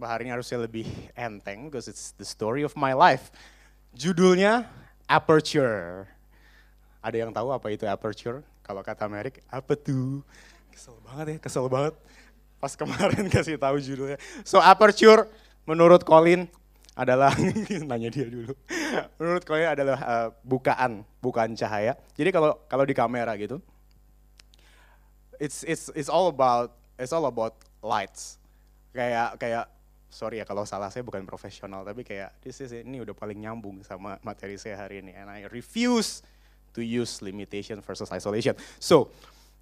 Ini harusnya lebih enteng because it's the story of my life. Judulnya Aperture. Ada yang tahu apa itu aperture? Kalau kata Merik, apa tuh? Kesel banget ya, kesel banget. Pas kemarin kasih tahu judulnya. So aperture menurut Colin adalah nanya dia dulu. Menurut Colin adalah uh, bukaan, bukaan cahaya. Jadi kalau kalau di kamera gitu, it's it's it's all about it's all about lights. Kayak kayak sorry ya kalau salah saya bukan profesional tapi kayak this is ini udah paling nyambung sama materi saya hari ini and I refuse to use limitation versus isolation. So,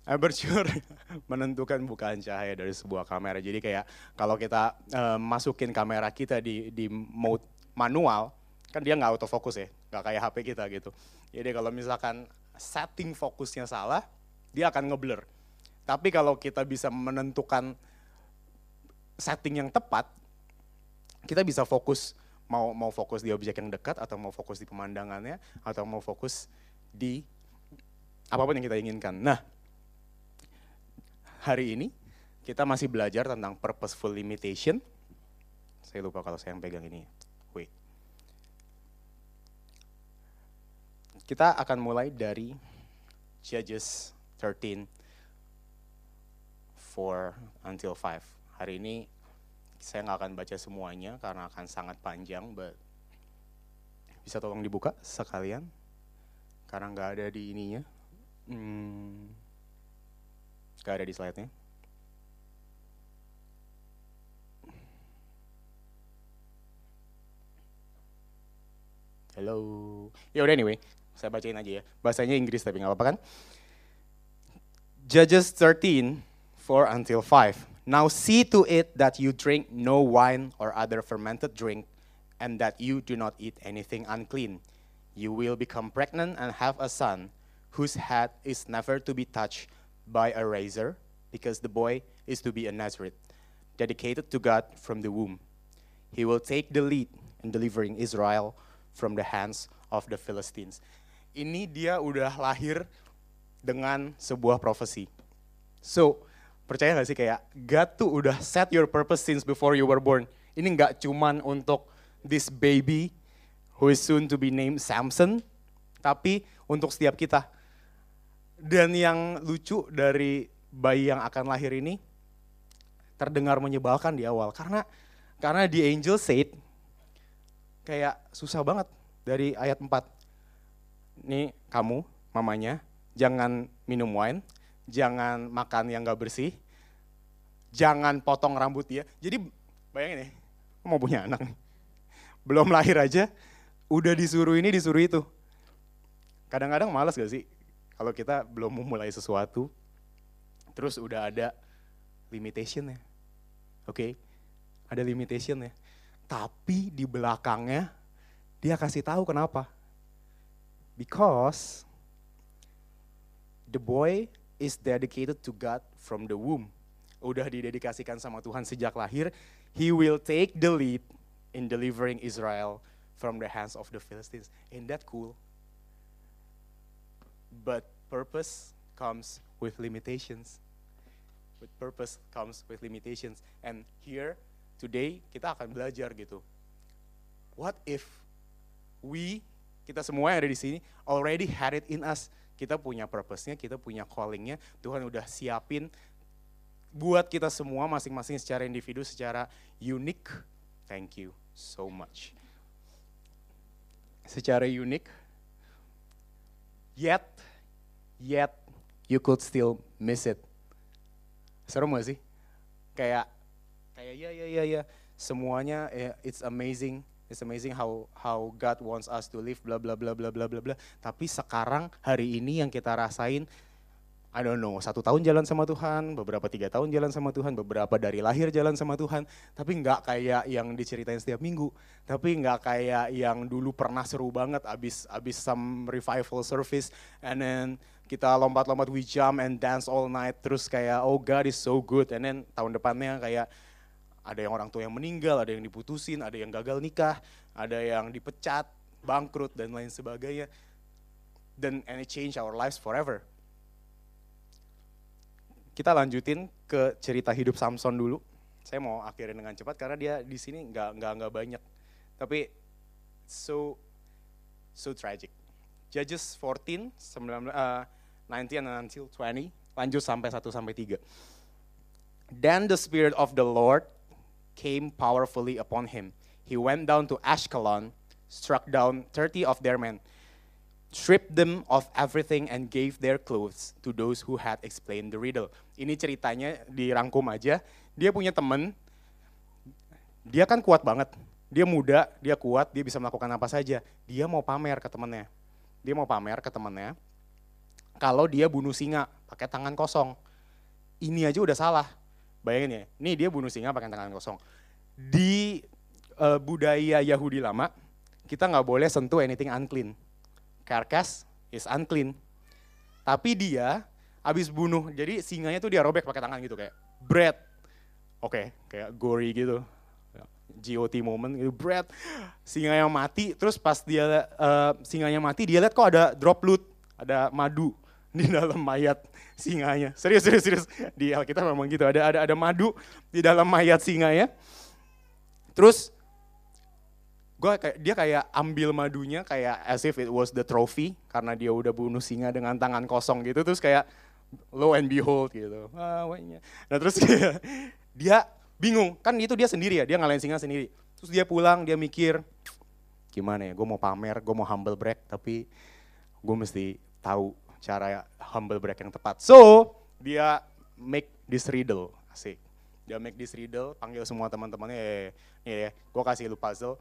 aperture menentukan bukaan cahaya dari sebuah kamera. Jadi kayak kalau kita uh, masukin kamera kita di di mode manual, kan dia nggak autofocus ya, nggak kayak HP kita gitu. Jadi kalau misalkan setting fokusnya salah, dia akan ngeblur. Tapi kalau kita bisa menentukan setting yang tepat, kita bisa fokus mau mau fokus di objek yang dekat atau mau fokus di pemandangannya atau mau fokus di apa pun yang kita inginkan. Nah, hari ini kita masih belajar tentang purposeful limitation. Saya lupa kalau saya yang pegang ini. Wait. Kita akan mulai dari Judges 13 4 until 5. Hari ini saya nggak akan baca semuanya karena akan sangat panjang, but bisa tolong dibuka sekalian karena nggak ada di ininya, hmm, nggak ada di slide-nya. Halo, ya udah anyway, saya bacain aja ya. Bahasanya Inggris tapi nggak apa-apa kan? Judges 13, 4 until 5. Now see to it that you drink no wine or other fermented drink, and that you do not eat anything unclean. You will become pregnant and have a son, whose head is never to be touched by a razor, because the boy is to be a Nazareth, dedicated to God from the womb. He will take the lead in delivering Israel from the hands of the Philistines. Ini dia udah lahir dengan sebuah profesi. So, percaya gak sih kayak God tuh udah set your purpose since before you were born. Ini nggak cuman untuk this baby who is soon to be named Samson, tapi untuk setiap kita. Dan yang lucu dari bayi yang akan lahir ini terdengar menyebalkan di awal karena karena the angel said kayak susah banget dari ayat 4. Nih kamu, mamanya, jangan minum wine, jangan makan yang gak bersih, jangan potong rambut dia. Jadi bayangin ya, mau punya anak, belum lahir aja, udah disuruh ini disuruh itu. Kadang-kadang males gak sih kalau kita belum memulai sesuatu, terus udah ada limitation ya, oke? Okay? Ada limitation ya. Tapi di belakangnya dia kasih tahu kenapa. Because the boy is dedicated to God from the womb. Udah didedikasikan sama Tuhan sejak lahir. He will take the lead in delivering Israel from the hands of the Philistines. Ain't that cool? But purpose comes with limitations. With purpose comes with limitations. And here, today, kita akan belajar gitu. What if we, kita semua yang ada di sini, already had it in us kita punya purpose-nya, kita punya calling-nya, Tuhan udah siapin buat kita semua masing-masing secara individu, secara unik. Thank you so much. Secara unik, yet, yet you could still miss it. Serem gak sih? Kayak, kayak ya ya ya ya, semuanya it's amazing, It's amazing how how God wants us to live bla bla bla bla bla bla bla. Tapi sekarang hari ini yang kita rasain I don't know, satu tahun jalan sama Tuhan, beberapa tiga tahun jalan sama Tuhan, beberapa dari lahir jalan sama Tuhan, tapi nggak kayak yang diceritain setiap minggu, tapi nggak kayak yang dulu pernah seru banget abis abis some revival service, and then kita lompat-lompat we jump and dance all night, terus kayak oh God is so good, and then tahun depannya kayak ada yang orang tua yang meninggal, ada yang diputusin, ada yang gagal nikah, ada yang dipecat, bangkrut dan lain sebagainya, dan and change our lives forever kita lanjutin ke cerita hidup Samson dulu. Saya mau akhirin dengan cepat karena dia di sini nggak nggak nggak banyak, tapi so so tragic. Judges 14, 19, uh, 19 until 20, lanjut sampai 1 sampai 3. Then the spirit of the Lord came powerfully upon him. He went down to Ashkelon, struck down 30 of their men stripped them of everything and gave their clothes to those who had explained the riddle. Ini ceritanya dirangkum aja. Dia punya temen, dia kan kuat banget. Dia muda, dia kuat, dia bisa melakukan apa saja. Dia mau pamer ke temennya. Dia mau pamer ke temennya. Kalau dia bunuh singa pakai tangan kosong. Ini aja udah salah. Bayangin ya, ini dia bunuh singa pakai tangan kosong. Di uh, budaya Yahudi lama, kita nggak boleh sentuh anything unclean carcass is unclean. Tapi dia habis bunuh, jadi singanya tuh dia robek pakai tangan gitu kayak bread. Oke, okay, kayak gory gitu. GOT moment gitu, bread. Singa yang mati, terus pas dia uh, singanya mati, dia lihat kok ada drop loot, ada madu di dalam mayat singanya. Serius, serius, serius. Di Alkitab memang gitu, ada ada ada madu di dalam mayat singanya. Terus gue kayak dia kayak ambil madunya kayak as if it was the trophy karena dia udah bunuh singa dengan tangan kosong gitu terus kayak lo and behold gitu ah, nah terus kayak, dia bingung kan itu dia sendiri ya dia ngalahin singa sendiri terus dia pulang dia mikir gimana ya gue mau pamer gue mau humble brag tapi gue mesti tahu cara humble brag yang tepat so dia make this riddle asik dia make this riddle panggil semua teman-temannya eh, ya gue kasih lu puzzle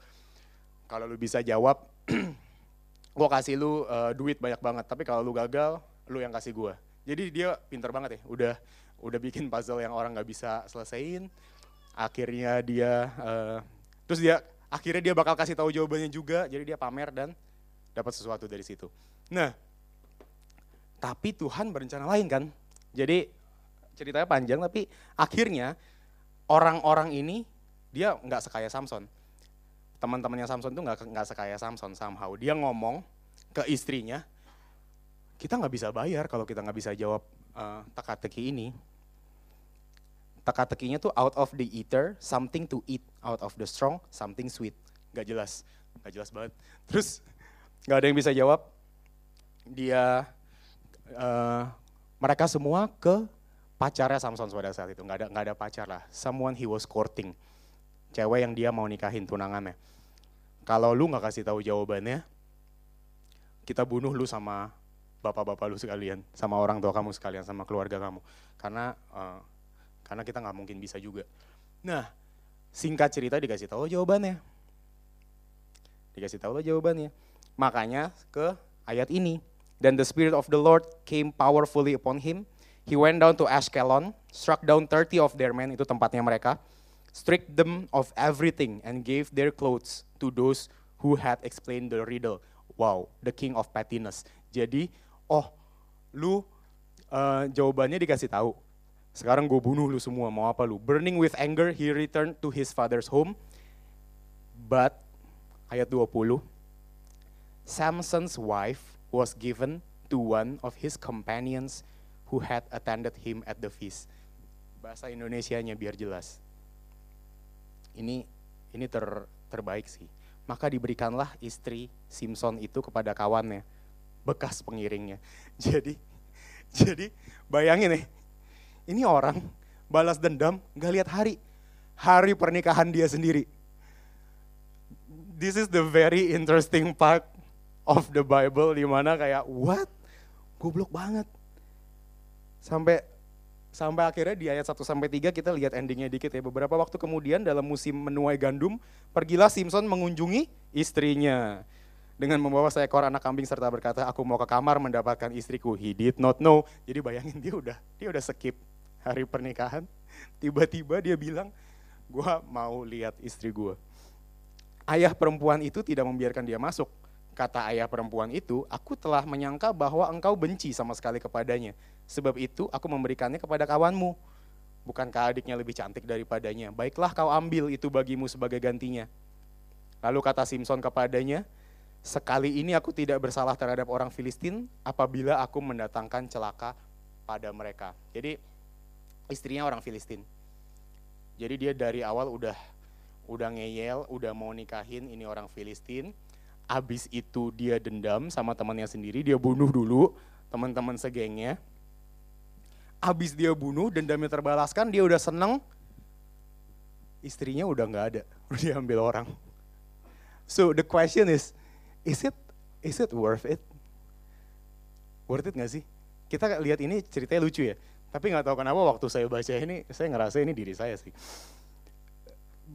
kalau lu bisa jawab, gue kasih lu uh, duit banyak banget. Tapi kalau lu gagal, lu yang kasih gue. Jadi dia pinter banget ya, udah udah bikin puzzle yang orang nggak bisa selesaiin. Akhirnya dia, uh, terus dia akhirnya dia bakal kasih tahu jawabannya juga. Jadi dia pamer dan dapat sesuatu dari situ. Nah, tapi Tuhan berencana lain kan. Jadi ceritanya panjang, tapi akhirnya orang-orang ini dia nggak sekaya Samson teman-temannya Samson itu nggak nggak sekaya Samson somehow. Dia ngomong ke istrinya, kita nggak bisa bayar kalau kita nggak bisa jawab uh, teka-teki ini. Teka-tekinya tuh out of the eater, something to eat. Out of the strong, something sweet. Gak jelas, gak jelas banget. Terus nggak ada yang bisa jawab. Dia, uh, mereka semua ke pacarnya Samson pada saat itu. Nggak ada, nggak ada pacar lah. Someone he was courting cewek yang dia mau nikahin tunangannya. Kalau lu nggak kasih tahu jawabannya, kita bunuh lu sama bapak-bapak lu sekalian, sama orang tua kamu sekalian, sama keluarga kamu. Karena uh, karena kita nggak mungkin bisa juga. Nah, singkat cerita dikasih tahu jawabannya. Dikasih tahu jawabannya. Makanya ke ayat ini. Then the spirit of the Lord came powerfully upon him. He went down to Ashkelon, struck down 30 of their men, itu tempatnya mereka stripped them of everything and gave their clothes to those who had explained the riddle. Wow, the king of pettiness. Jadi, oh, lu uh, jawabannya dikasih tahu. Sekarang gue bunuh lu semua, mau apa lu? Burning with anger, he returned to his father's home. But, ayat 20, Samson's wife was given to one of his companions who had attended him at the feast. Bahasa Indonesianya biar jelas ini ini ter, terbaik sih. Maka diberikanlah istri Simpson itu kepada kawannya, bekas pengiringnya. Jadi jadi bayangin nih, ini orang balas dendam gak lihat hari, hari pernikahan dia sendiri. This is the very interesting part of the Bible di mana kayak what? Goblok banget. Sampai Sampai akhirnya di ayat 1 sampai 3 kita lihat endingnya dikit ya. Beberapa waktu kemudian dalam musim menuai gandum, pergilah Simpson mengunjungi istrinya. dengan membawa seekor anak kambing serta berkata, "Aku mau ke kamar mendapatkan istriku." He did not know. Jadi bayangin dia udah dia udah skip hari pernikahan. Tiba-tiba dia bilang, "Gua mau lihat istri gua." Ayah perempuan itu tidak membiarkan dia masuk. Kata ayah perempuan itu, "Aku telah menyangka bahwa engkau benci sama sekali kepadanya. Sebab itu aku memberikannya kepada kawanmu." Bukankah adiknya lebih cantik daripadanya? Baiklah kau ambil itu bagimu sebagai gantinya. Lalu kata Simpson kepadanya, sekali ini aku tidak bersalah terhadap orang Filistin apabila aku mendatangkan celaka pada mereka. Jadi istrinya orang Filistin. Jadi dia dari awal udah udah ngeyel, udah mau nikahin ini orang Filistin. Abis itu dia dendam sama temannya sendiri, dia bunuh dulu teman-teman segengnya. Abis dia bunuh, dendamnya terbalaskan, dia udah seneng. Istrinya udah nggak ada, udah diambil orang. So the question is, is it is it worth it? Worth it nggak sih? Kita lihat ini ceritanya lucu ya, tapi nggak tahu kenapa waktu saya baca ini, saya ngerasa ini diri saya sih.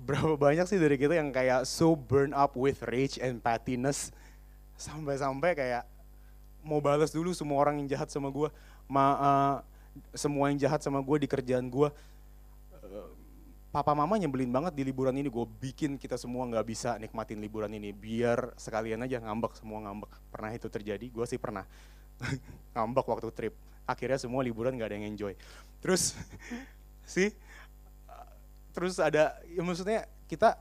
Berapa banyak sih dari kita yang kayak so burn up with rage and pettiness, sampai-sampai kayak mau balas dulu semua orang yang jahat sama gue, ma, uh, semua yang jahat sama gue di kerjaan gue. Uh, papa mama nyebelin banget di liburan ini, gue bikin kita semua nggak bisa nikmatin liburan ini, biar sekalian aja ngambek, semua ngambek. Pernah itu terjadi? Gue sih pernah ngambek waktu trip. Akhirnya semua liburan nggak ada yang enjoy. Terus sih, terus ada, ya maksudnya kita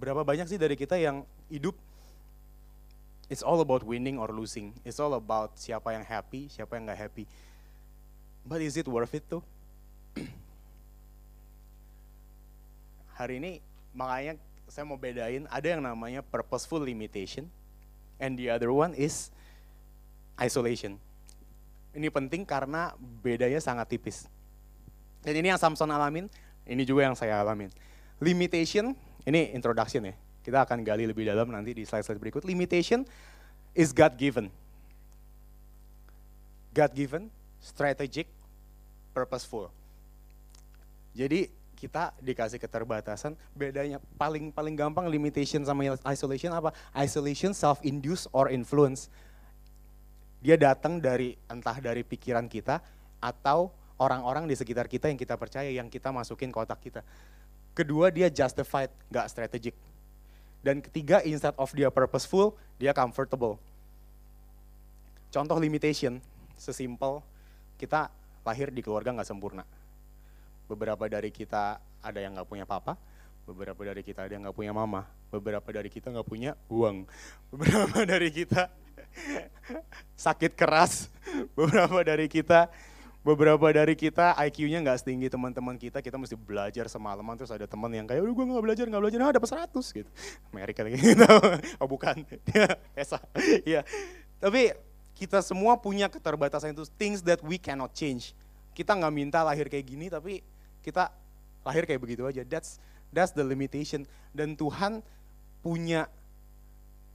berapa banyak sih dari kita yang hidup It's all about winning or losing. It's all about siapa yang happy, siapa yang nggak happy. But is it worth it tuh? hari ini makanya saya mau bedain ada yang namanya purposeful limitation and the other one is isolation. Ini penting karena bedanya sangat tipis. Dan ini yang Samson alamin, ini juga yang saya alamin. Limitation, ini introduction ya. Kita akan gali lebih dalam nanti di slide-slide berikut. Limitation is God given. God given, strategic, purposeful. Jadi kita dikasih keterbatasan, bedanya paling paling gampang limitation sama isolation apa? Isolation self induced or influence. Dia datang dari entah dari pikiran kita atau orang-orang di sekitar kita yang kita percaya yang kita masukin kotak kita. Kedua dia justified, nggak strategic. Dan ketiga instead of dia purposeful, dia comfortable. Contoh limitation, sesimpel kita lahir di keluarga nggak sempurna beberapa dari kita ada yang nggak punya papa, beberapa dari kita ada yang nggak punya mama, beberapa dari kita nggak punya uang, beberapa dari kita sakit keras, beberapa dari kita beberapa dari kita IQ-nya nggak setinggi teman-teman kita, kita mesti belajar semalaman terus ada teman yang kayak, udah gue nggak belajar nggak belajar, nah dapat 100 gitu. Amerika gitu, oh bukan, Esa, iya. Tapi kita semua punya keterbatasan itu, things that we cannot change. Kita nggak minta lahir kayak gini, tapi kita lahir kayak begitu aja. That's that's the limitation. Dan Tuhan punya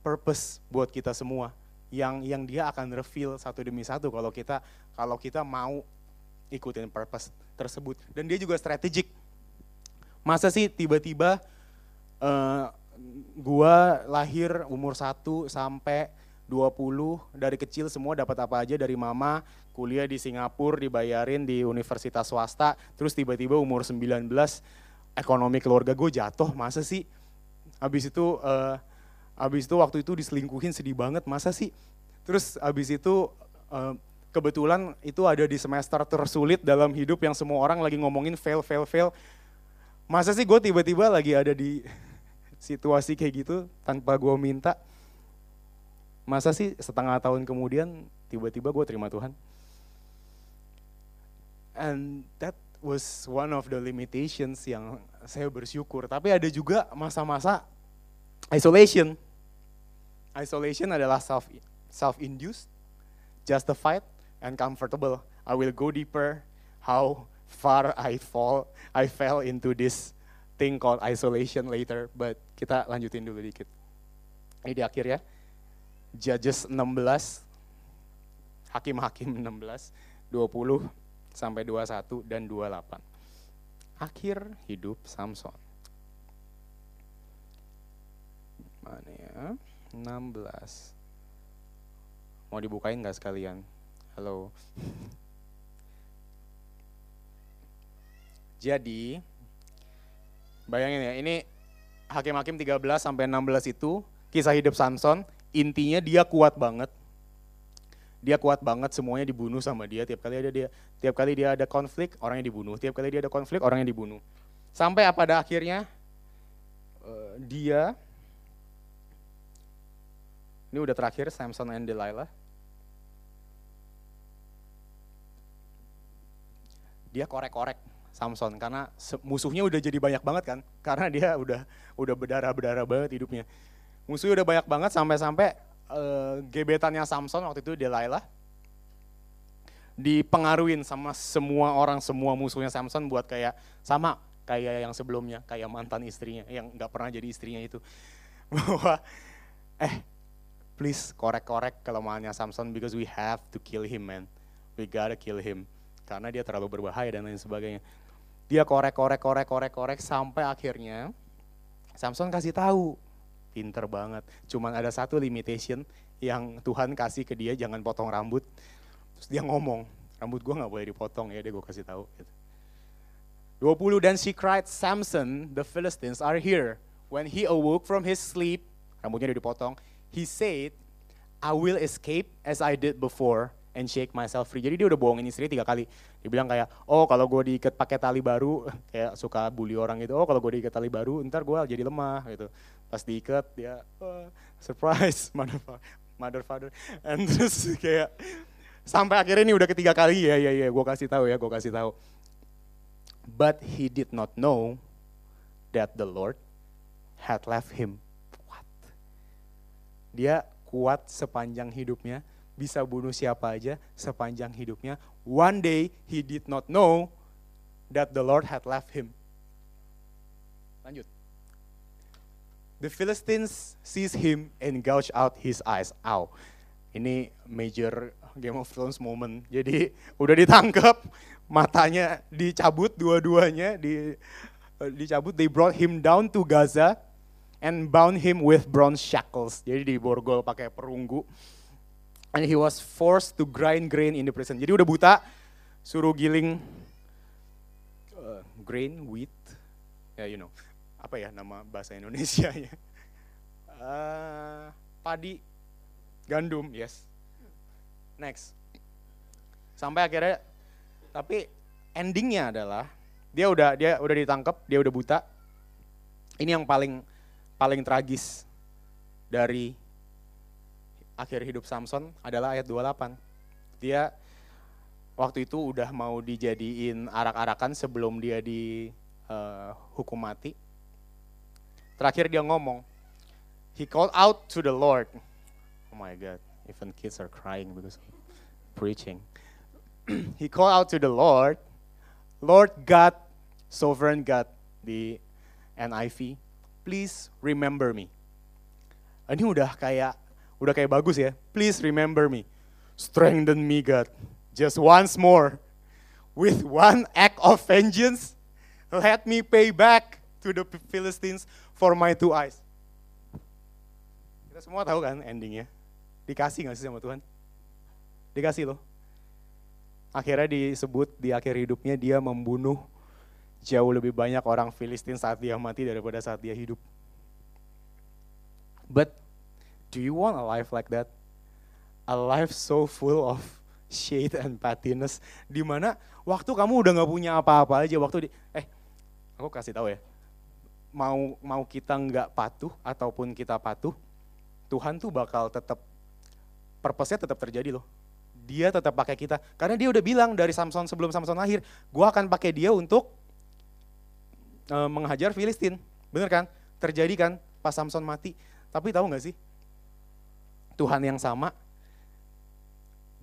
purpose buat kita semua yang yang dia akan reveal satu demi satu kalau kita kalau kita mau ikutin purpose tersebut dan dia juga strategik masa sih tiba-tiba uh, gua lahir umur 1 sampai 20 dari kecil semua dapat apa aja dari mama, kuliah di Singapura dibayarin di universitas swasta, terus tiba-tiba umur 19 ekonomi keluarga gue jatuh, masa sih? Habis itu uh, itu waktu itu diselingkuhin sedih banget, masa sih? Terus habis itu uh, kebetulan itu ada di semester tersulit dalam hidup yang semua orang lagi ngomongin fail fail fail. Masa sih gue tiba-tiba lagi ada di situasi kayak gitu tanpa gue minta? Masa sih setengah tahun kemudian tiba-tiba gue terima Tuhan? And that was one of the limitations yang saya bersyukur. Tapi ada juga masa-masa isolation. Isolation adalah self self induced, justified, and comfortable. I will go deeper how far I fall I fell into this thing called isolation later, but kita lanjutin dulu dikit. Ini di akhir ya. Judges 16, Hakim-Hakim 16, 20 sampai 21 dan 28. Akhir hidup Samson. Mana ya? 16. Mau dibukain nggak sekalian? Halo. Jadi, bayangin ya, ini Hakim-Hakim 13 sampai 16 itu kisah hidup Samson, intinya dia kuat banget. Dia kuat banget, semuanya dibunuh sama dia. Tiap kali ada dia, tiap kali dia ada konflik, orangnya dibunuh. Tiap kali dia ada konflik, orangnya dibunuh. Sampai pada akhirnya uh, dia ini udah terakhir Samson and Delilah. Dia korek-korek Samson karena musuhnya udah jadi banyak banget kan. Karena dia udah udah berdarah-berdarah banget hidupnya. Musuhnya udah banyak banget sampai-sampai uh, gebetannya Samson waktu itu Delilah dipengaruhin sama semua orang semua musuhnya Samson buat kayak sama kayak yang sebelumnya kayak mantan istrinya yang nggak pernah jadi istrinya itu bahwa eh please korek-korek kelemahannya Samson because we have to kill him man. We gotta kill him. Karena dia terlalu berbahaya dan lain sebagainya. Dia korek-korek, korek-korek, korek sampai akhirnya Samson kasih tahu. Pinter banget. Cuman ada satu limitation yang Tuhan kasih ke dia, jangan potong rambut. Terus dia ngomong, rambut gue gak boleh dipotong ya, dia gue kasih tahu. Gitu. 20 dan she cried, Samson, the Philistines are here. When he awoke from his sleep, rambutnya udah dipotong, he said, I will escape as I did before and shake myself free. Jadi dia udah bohongin istri tiga kali. Dia bilang kayak, oh kalau gue diikat pakai tali baru, kayak suka bully orang gitu. Oh kalau gue diikat tali baru, ntar gue jadi lemah gitu. Pas diikat dia, oh, surprise, mother, mother father. And terus kayak sampai akhirnya ini udah ketiga kali ya, ya, ya, gue kasih tahu ya, gue kasih tahu. But he did not know that the Lord had left him dia kuat sepanjang hidupnya, bisa bunuh siapa aja sepanjang hidupnya. One day he did not know that the Lord had left him. Lanjut. The Philistines seized him and gouged out his eyes. Ow. Ini major Game of Thrones moment. Jadi udah ditangkap, matanya dicabut dua-duanya, di, dicabut. They brought him down to Gaza and bound him with bronze shackles. Jadi diborgol pakai perunggu. And he was forced to grind grain in the prison. Jadi udah buta, suruh giling uh, grain, wheat, ya yeah, you know, apa ya nama bahasa Indonesia ya? Uh, padi, gandum, yes. Next. Sampai akhirnya, tapi endingnya adalah dia udah dia udah ditangkap, dia udah buta. Ini yang paling paling tragis dari akhir hidup Samson adalah ayat 28. Dia waktu itu udah mau dijadiin arak-arakan sebelum dia dihukum uh, mati. Terakhir dia ngomong, he called out to the Lord. Oh my God, even kids are crying because of preaching. he called out to the Lord, Lord God, sovereign God, di NIV, please remember me. Ini udah kayak udah kayak bagus ya. Please remember me. Strengthen me God. Just once more. With one act of vengeance, let me pay back to the Philistines for my two eyes. Kita semua tahu kan endingnya. Dikasih gak sih sama Tuhan? Dikasih loh. Akhirnya disebut di akhir hidupnya dia membunuh jauh lebih banyak orang Filistin saat dia mati daripada saat dia hidup. But do you want a life like that? A life so full of shade and pettiness, di mana waktu kamu udah nggak punya apa-apa aja, waktu di, eh, aku kasih tahu ya, mau mau kita nggak patuh ataupun kita patuh, Tuhan tuh bakal tetap purpose-nya tetap terjadi loh. Dia tetap pakai kita, karena dia udah bilang dari Samson sebelum Samson lahir, gue akan pakai dia untuk e, menghajar Filistin. Bener kan? Terjadi kan pas Samson mati. Tapi tahu nggak sih? Tuhan yang sama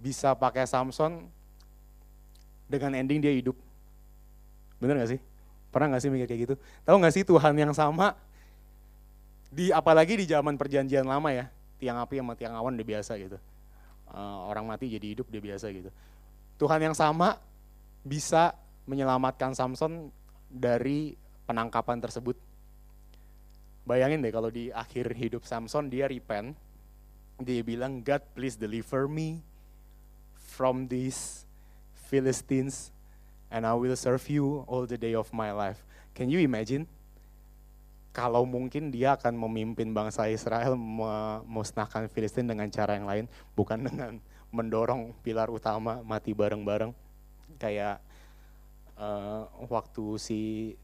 bisa pakai Samson dengan ending dia hidup. Bener gak sih? Pernah gak sih mikir kayak gitu? Tahu gak sih Tuhan yang sama di apalagi di zaman perjanjian lama ya, tiang api sama tiang awan udah biasa gitu. Uh, orang mati jadi hidup dia biasa gitu. Tuhan yang sama bisa menyelamatkan Samson dari penangkapan tersebut. Bayangin deh kalau di akhir hidup Samson dia repent, dia bilang God please deliver me from these Philistines and I will serve you all the day of my life. Can you imagine? Kalau mungkin dia akan memimpin bangsa Israel memusnahkan Filistin dengan cara yang lain, bukan dengan mendorong pilar utama mati bareng-bareng kayak uh, waktu si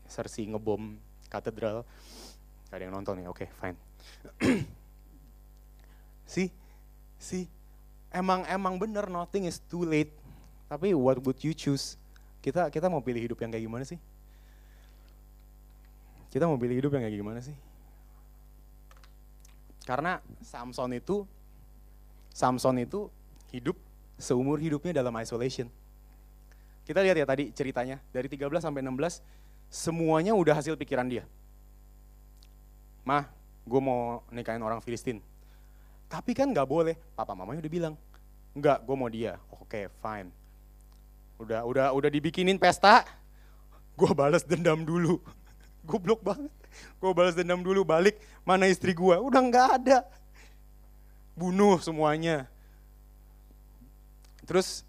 Cersei ngebom katedral Gak ada yang nonton ya, oke okay, fine. si, si, emang emang bener nothing is too late. Tapi what would you choose? Kita kita mau pilih hidup yang kayak gimana sih? Kita mau pilih hidup yang kayak gimana sih? Karena Samson itu Samson itu hidup seumur hidupnya dalam isolation. Kita lihat ya tadi ceritanya dari 13 sampai 16 semuanya udah hasil pikiran dia mah gue mau nikahin orang Filistin. Tapi kan gak boleh, papa mamanya udah bilang, enggak, gue mau dia. Oke, okay, fine. Udah udah udah dibikinin pesta, gue balas dendam dulu. Goblok banget. Gue balas dendam dulu, balik, mana istri gue? Udah nggak ada. Bunuh semuanya. Terus,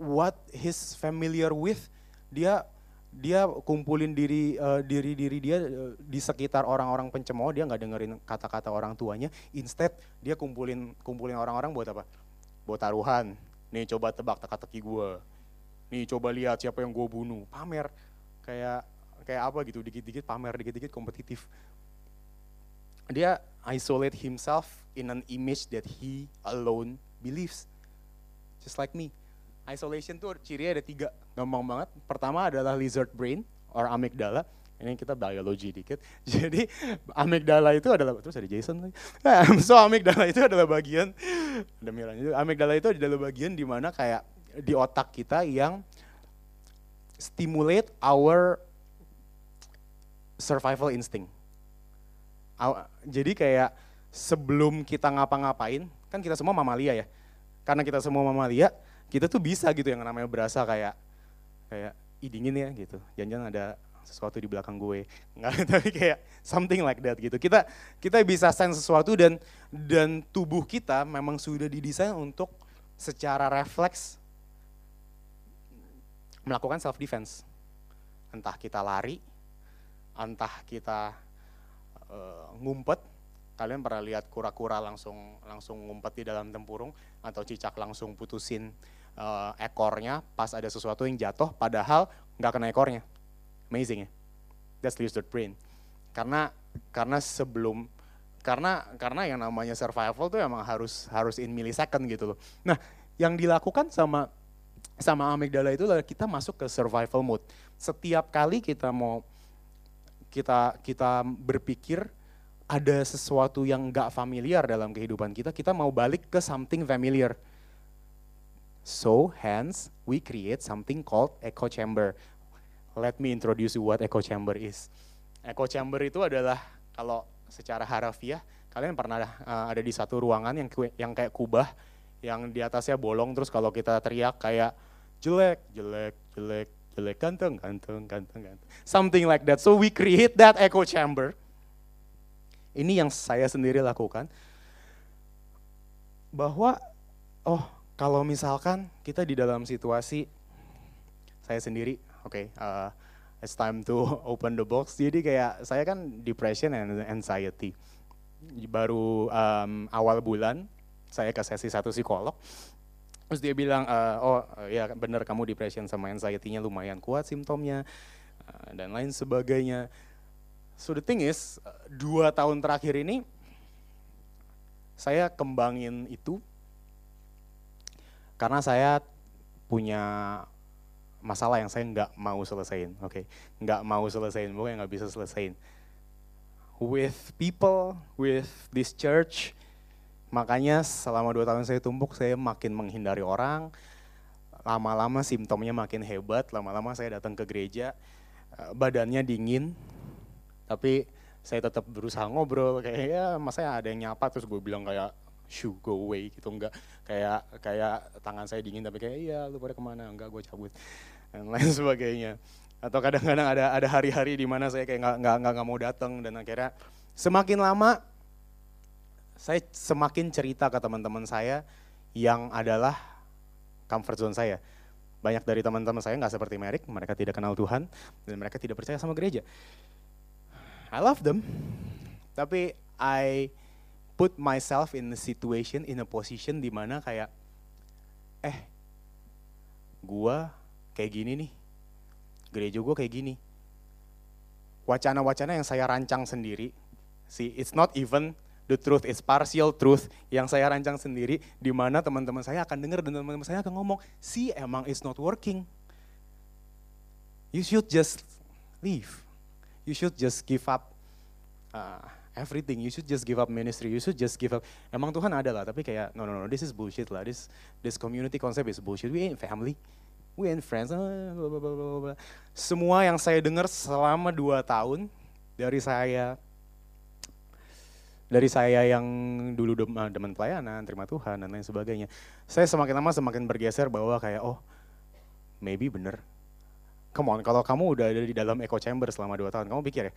what he's familiar with, dia dia kumpulin diri uh, diri diri dia uh, di sekitar orang-orang pencemooh dia nggak dengerin kata-kata orang tuanya. Instead dia kumpulin kumpulin orang-orang buat apa? Buat taruhan. Nih coba tebak teka-teki gue nih coba lihat siapa yang gue bunuh. Pamer. Kayak kayak apa gitu. Dikit-dikit pamer dikit-dikit kompetitif. Dia isolate himself in an image that he alone believes. Just like me Isolation tuh cirinya ada tiga, gampang banget. Pertama adalah lizard brain or amygdala. Ini kita biologi dikit. Jadi amygdala itu adalah terus ada Jason lagi. so amygdala itu adalah bagian ada Miran itu. Amygdala itu adalah bagian di mana kayak di otak kita yang stimulate our survival instinct. Jadi kayak sebelum kita ngapa-ngapain, kan kita semua mamalia ya. Karena kita semua mamalia, kita tuh bisa gitu yang namanya berasa kayak kayak ih dingin ya gitu. Jangan-jangan ada sesuatu di belakang gue. Enggak, tapi kayak something like that gitu. Kita kita bisa sense sesuatu dan dan tubuh kita memang sudah didesain untuk secara refleks melakukan self defense. Entah kita lari, entah kita uh, ngumpet, kalian pernah lihat kura-kura langsung langsung ngumpet di dalam tempurung? Atau cicak langsung putusin uh, ekornya pas ada sesuatu yang jatuh padahal nggak kena ekornya? Amazing ya? That's lizard brain karena karena sebelum karena karena yang namanya survival tuh emang harus harus in millisecond gitu loh. Nah yang dilakukan sama sama amigdala itu adalah kita masuk ke survival mode. Setiap kali kita mau kita kita berpikir ada sesuatu yang nggak familiar dalam kehidupan kita, kita mau balik ke something familiar. So hence we create something called echo chamber. Let me introduce you what echo chamber is. Echo chamber itu adalah kalau secara harafiah kalian pernah uh, ada di satu ruangan yang yang kayak kubah yang di atasnya bolong terus kalau kita teriak kayak jelek, jelek, jelek, jelek, ganteng, ganteng, ganteng, ganteng. Something like that. So we create that echo chamber ini yang saya sendiri lakukan. Bahwa, oh kalau misalkan kita di dalam situasi saya sendiri, oke, okay, uh, it's time to open the box. Jadi kayak saya kan depression and anxiety. Baru um, awal bulan saya ke sesi satu psikolog. Terus dia bilang, uh, oh ya benar kamu depression sama anxiety-nya lumayan kuat simptomnya uh, dan lain sebagainya. So the thing is, dua tahun terakhir ini saya kembangin itu karena saya punya masalah yang saya nggak mau selesaiin, oke? Okay? Nggak mau selesaiin, bukan nggak bisa selesaiin. With people, with this church, makanya selama dua tahun saya tumpuk, saya makin menghindari orang, lama-lama simptomnya makin hebat, lama-lama saya datang ke gereja, eh, badannya dingin, tapi saya tetap berusaha ngobrol kayak ya masa ada yang nyapa terus gue bilang kayak shoo go away gitu enggak kayak kayak tangan saya dingin tapi kayak iya lu pada ke mana enggak gue cabut dan lain sebagainya atau kadang-kadang ada ada hari-hari di mana saya kayak nggak nggak nggak mau datang dan akhirnya Semakin lama, saya semakin cerita ke teman-teman saya yang adalah comfort zone saya. Banyak dari teman-teman saya nggak seperti Merrick, mereka tidak kenal Tuhan, dan mereka tidak percaya sama gereja. I love them, tapi I put myself in a situation, in a position di mana kayak, eh, gua kayak gini nih, gereja gua kayak gini. Wacana-wacana yang saya rancang sendiri, see, it's not even the truth, it's partial truth yang saya rancang sendiri, di mana teman-teman saya akan dengar dan teman-teman saya akan ngomong, see, emang it's not working. You should just leave. You should just give up uh, everything. You should just give up ministry. You should just give up. Emang Tuhan ada lah, tapi kayak no no no, this is bullshit lah. This this community concept is bullshit. We ain't family. We ain't friends. Ah, blah, blah, blah, blah. Semua yang saya dengar selama dua tahun dari saya dari saya yang dulu ah, demen pelayanan, terima Tuhan dan lain sebagainya. Saya semakin lama semakin bergeser bahwa kayak oh maybe bener. Come on, kalau kamu udah ada di dalam echo chamber selama dua tahun, kamu pikir ya,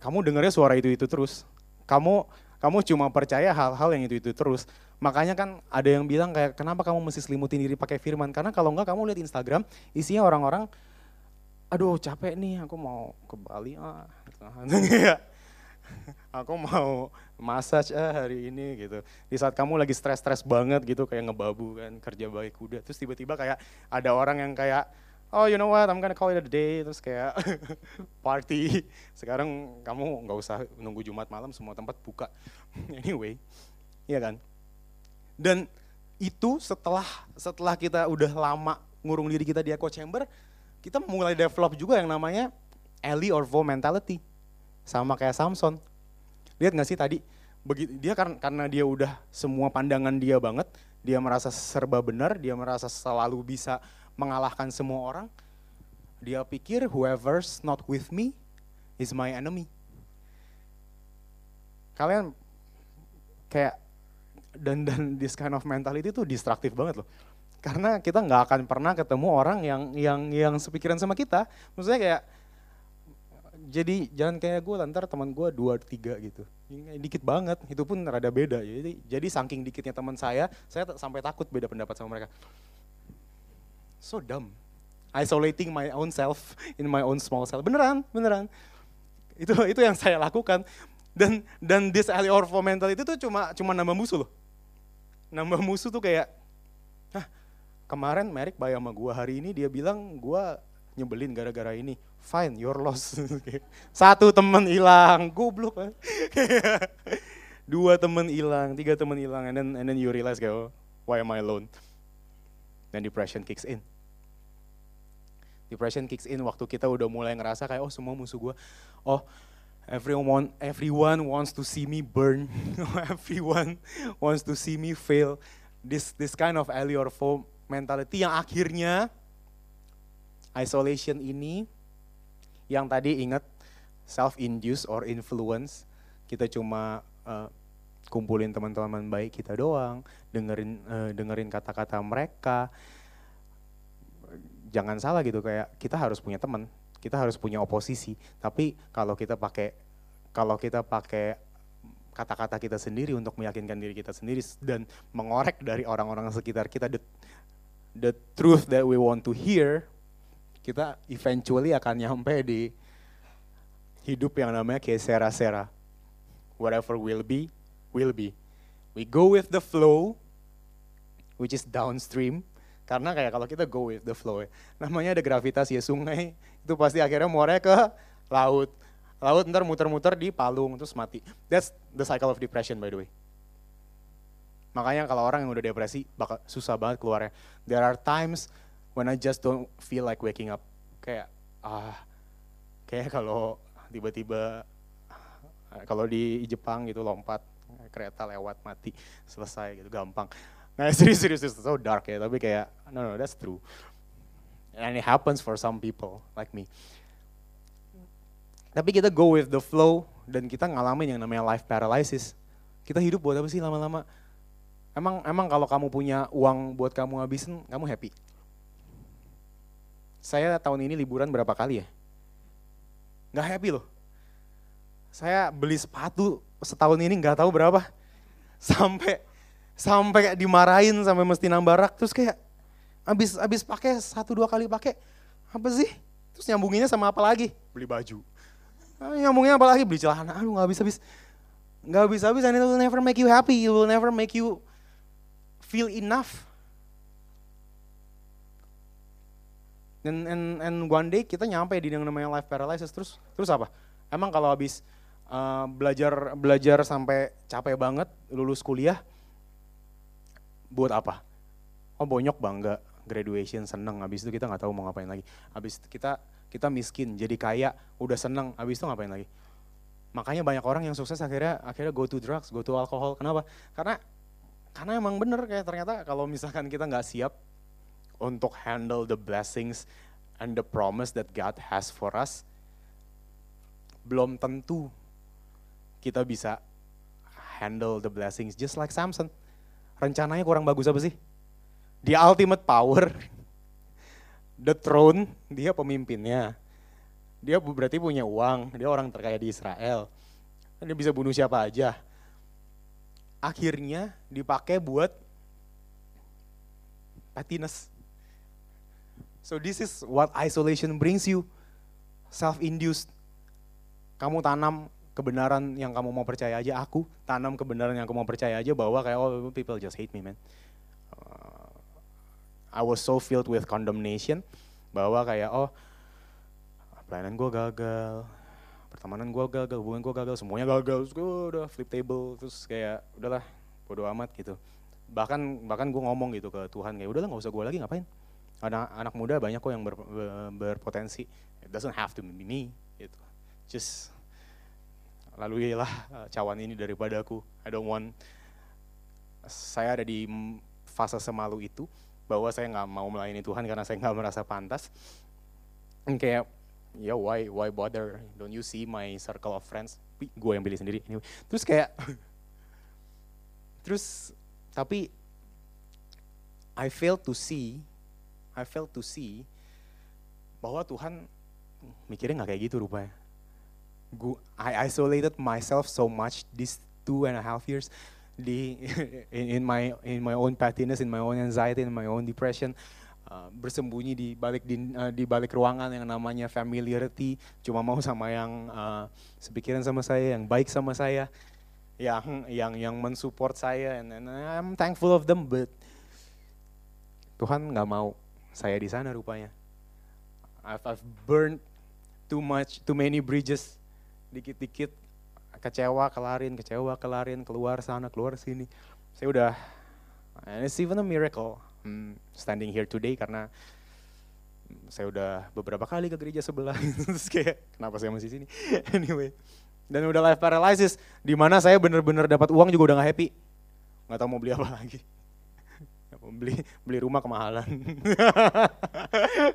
kamu dengarnya suara itu-itu terus. Kamu kamu cuma percaya hal-hal yang itu-itu terus. Makanya kan ada yang bilang kayak kenapa kamu mesti selimutin diri pakai firman? Karena kalau enggak kamu lihat Instagram isinya orang-orang aduh capek nih aku mau ke Bali ah. Iya. aku mau massage ah hari ini gitu. Di saat kamu lagi stres-stres banget gitu kayak ngebabu kan kerja baik kuda. Terus tiba-tiba kayak ada orang yang kayak oh you know what? I'm gonna call it a day. Terus kayak party. Sekarang kamu nggak usah nunggu Jumat malam semua tempat buka. Anyway iya kan? Dan itu setelah setelah kita udah lama ngurung diri kita di echo chamber kita mulai develop juga yang namanya Ellie or Vo mentality. Sama kayak Samson. Lihat nggak sih tadi? Begitu dia karena karena dia udah semua pandangan dia banget dia merasa serba benar dia merasa selalu bisa mengalahkan semua orang, dia pikir whoever's not with me is my enemy. Kalian kayak dan dan this kind of mentality tuh destruktif banget loh. Karena kita nggak akan pernah ketemu orang yang yang yang sepikiran sama kita. Maksudnya kayak jadi jangan kayak gue lantar teman gue dua tiga gitu dikit banget itu pun rada beda jadi jadi saking dikitnya teman saya saya sampai takut beda pendapat sama mereka so dumb. Isolating my own self in my own small self. Beneran, beneran. Itu itu yang saya lakukan. Dan dan this Eliorvo mental itu tuh cuma cuma nambah musuh loh. Nambah musuh tuh kayak, ah kemarin Merrick bayar sama gua hari ini dia bilang gua nyebelin gara-gara ini. Fine, your loss. Satu temen hilang, goblok. Dua temen hilang, tiga temen hilang, and then and then you realize kayak, oh, why am I alone? Then depression kicks in depression kicks in waktu kita udah mulai ngerasa kayak oh semua musuh gue oh everyone everyone wants to see me burn. Everyone wants to see me fail. This this kind of foam mentality yang akhirnya isolation ini yang tadi ingat self induced or influence kita cuma uh, kumpulin teman-teman baik kita doang dengerin uh, dengerin kata-kata mereka jangan salah gitu kayak kita harus punya teman, kita harus punya oposisi. Tapi kalau kita pakai kalau kita pakai kata-kata kita sendiri untuk meyakinkan diri kita sendiri dan mengorek dari orang-orang sekitar kita the, the truth that we want to hear, kita eventually akan nyampe di hidup yang namanya kayak sera-sera. Whatever will be, will be. We go with the flow, which is downstream, karena kayak kalau kita go with the flow, ya, namanya ada gravitasi ya sungai, itu pasti akhirnya muaranya ke laut. Laut ntar muter-muter di palung, terus mati. That's the cycle of depression by the way. Makanya kalau orang yang udah depresi, bakal susah banget keluarnya. There are times when I just don't feel like waking up. Kayak, ah, kayak kalau tiba-tiba, kalau di Jepang gitu lompat, kereta lewat mati, selesai gitu, gampang. Nah serius serius itu so dark ya, tapi kayak no no that's true. And it happens for some people like me. Tapi kita go with the flow dan kita ngalamin yang namanya life paralysis. Kita hidup buat apa sih lama-lama? Emang emang kalau kamu punya uang buat kamu habisin, kamu happy? Saya tahun ini liburan berapa kali ya? Gak happy loh. saya beli sepatu setahun ini nggak tahu berapa. Sampai sampai kayak dimarahin sampai mesti nambah rak terus kayak habis habis pakai satu dua kali pakai apa sih? Terus nyambunginnya sama apa lagi? Beli baju. Ah, nyambungnya apa lagi? Beli celana. Aduh nggak habis habis. Nggak habis habis and it will never make you happy. It will never make you feel enough. And, and, and one day kita nyampe di yang namanya life paralysis terus terus apa? Emang kalau habis uh, belajar belajar sampai capek banget lulus kuliah buat apa? Oh bonyok bangga, graduation seneng, habis itu kita nggak tahu mau ngapain lagi. Habis itu kita kita miskin, jadi kaya, udah seneng, habis itu ngapain lagi? Makanya banyak orang yang sukses akhirnya akhirnya go to drugs, go to alcohol. Kenapa? Karena karena emang bener kayak ternyata kalau misalkan kita nggak siap untuk handle the blessings and the promise that God has for us, belum tentu kita bisa handle the blessings just like Samson. Rencananya kurang bagus apa sih? The ultimate power, the throne, dia pemimpinnya. Dia berarti punya uang, dia orang terkaya di Israel. Dia bisa bunuh siapa aja. Akhirnya dipakai buat pettiness So this is what isolation brings you. Self-induced. Kamu tanam kebenaran yang kamu mau percaya aja, aku tanam kebenaran yang aku mau percaya aja bahwa kayak oh people just hate me man. Uh, I was so filled with condemnation bahwa kayak oh pelayanan gue gagal, pertemanan gue gagal, hubungan gue gagal, semuanya gagal, terus gue udah flip table, terus kayak udahlah bodo amat gitu. Bahkan bahkan gue ngomong gitu ke Tuhan kayak udahlah nggak usah gue lagi ngapain? Anak anak muda banyak kok yang ber, ber, berpotensi. It doesn't have to be me gitu. Just laluilah uh, cawan ini daripada aku I don't want saya ada di fase semalu itu bahwa saya nggak mau melayani Tuhan karena saya nggak merasa pantas kayak ya yeah, why why bother don't you see my circle of friends gue yang pilih sendiri anyway. terus kayak terus tapi I fail to see I failed to see bahwa Tuhan mikirnya nggak kayak gitu rupanya. Gu, I isolated myself so much these two and a half years di in, in my in my own pettiness, in my own anxiety, in my own depression. Uh, bersembunyi di balik di, uh, di balik ruangan yang namanya familiarity, cuma mau sama yang uh, sepikiran sama saya, yang baik sama saya, yang yang yang mensupport saya, and, and I'm thankful of them, but Tuhan nggak mau saya di sana rupanya. I've, I've burned too much, too many bridges. Dikit-dikit kecewa, kelarin, kecewa, kelarin, keluar sana, keluar sini. Saya udah, and it's even a miracle hmm, standing here today karena saya udah beberapa kali ke gereja sebelah, terus kayak kenapa saya masih sini? anyway, dan udah life paralysis, di mana saya bener-bener dapat uang juga udah gak happy, nggak tahu mau beli apa lagi. Beli beli rumah kemahalan.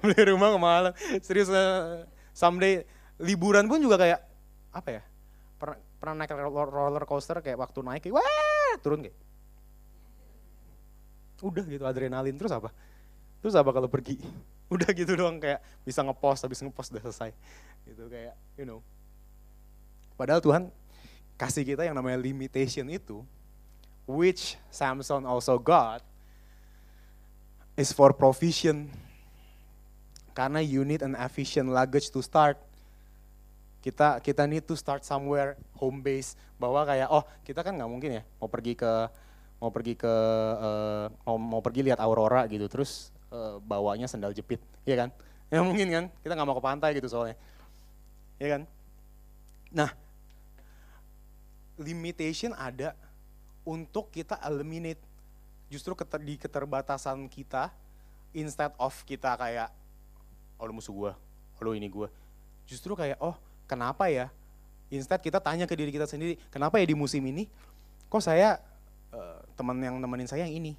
Beli rumah kemahalan. Serius uh, someday liburan pun juga kayak apa ya pernah pernah naik roller coaster kayak waktu naik kayak wah turun kayak udah gitu adrenalin terus apa terus apa kalau pergi udah gitu doang kayak bisa ngepost habis ngepost udah selesai gitu kayak you know padahal Tuhan kasih kita yang namanya limitation itu which Samson also got is for provision. Karena you need an efficient luggage to start. Kita kita need to start somewhere home base. Bahwa kayak oh kita kan nggak mungkin ya mau pergi ke mau pergi ke uh, mau, mau pergi lihat aurora gitu. Terus uh, bawanya sendal jepit. Ya kan? Ya mungkin kan? Kita nggak mau ke pantai gitu soalnya. Ya kan? Nah limitation ada untuk kita eliminate. Justru keter, di keterbatasan kita instead of kita kayak oh lu musuh gue, oh lu ini gue. Justru kayak oh kenapa ya? Instead kita tanya ke diri kita sendiri, kenapa ya di musim ini kok saya uh, teman yang nemenin saya yang ini.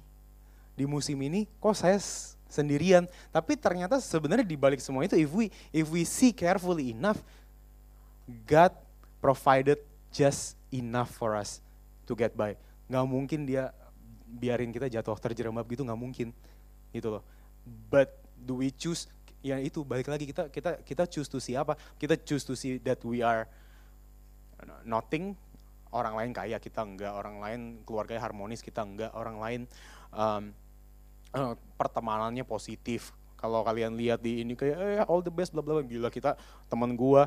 Di musim ini kok saya sendirian. Tapi ternyata sebenarnya di balik semua itu if we if we see carefully enough God provided just enough for us to get by. Gak mungkin dia biarin kita jatuh terjerembab gitu nggak mungkin gitu loh but do we choose ya itu balik lagi kita kita kita choose to see apa? Kita choose to see that we are nothing, orang lain kaya kita enggak, orang lain keluarganya harmonis kita enggak, orang lain um, pertemanannya positif. Kalau kalian lihat di ini kayak eh, all the best bla bla gila kita teman gua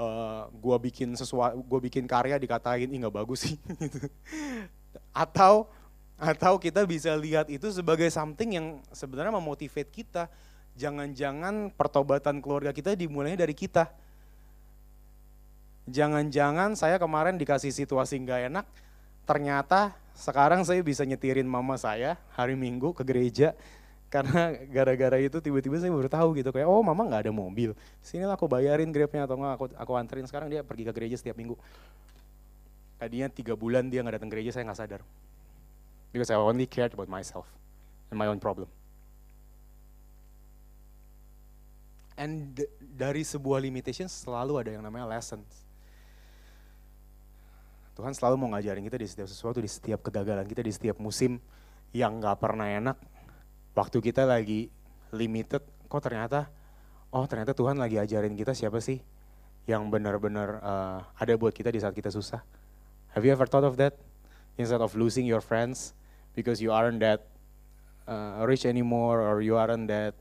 uh, gua bikin sesuatu gua bikin karya dikatain ih nggak bagus sih. Gitu. atau atau kita bisa lihat itu sebagai something yang sebenarnya memotivate kita jangan-jangan pertobatan keluarga kita dimulai dari kita. Jangan-jangan saya kemarin dikasih situasi nggak enak ternyata sekarang saya bisa nyetirin mama saya hari minggu ke gereja. Karena gara-gara itu tiba-tiba saya baru tahu gitu kayak oh mama nggak ada mobil. Sinilah aku bayarin grabnya atau nggak aku aku anterin. Sekarang dia pergi ke gereja setiap minggu. Tadinya tiga bulan dia nggak datang gereja saya nggak sadar. Because I only cared about myself and my own problem and dari sebuah limitation selalu ada yang namanya lessons Tuhan selalu mau ngajarin kita di setiap sesuatu, di setiap kegagalan kita, di setiap musim yang nggak pernah enak, waktu kita lagi limited, kok ternyata, oh ternyata Tuhan lagi ajarin kita siapa sih yang benar-benar uh, ada buat kita di saat kita susah. Have you ever thought of that? Instead of losing your friends because you aren't that uh, rich anymore or you aren't that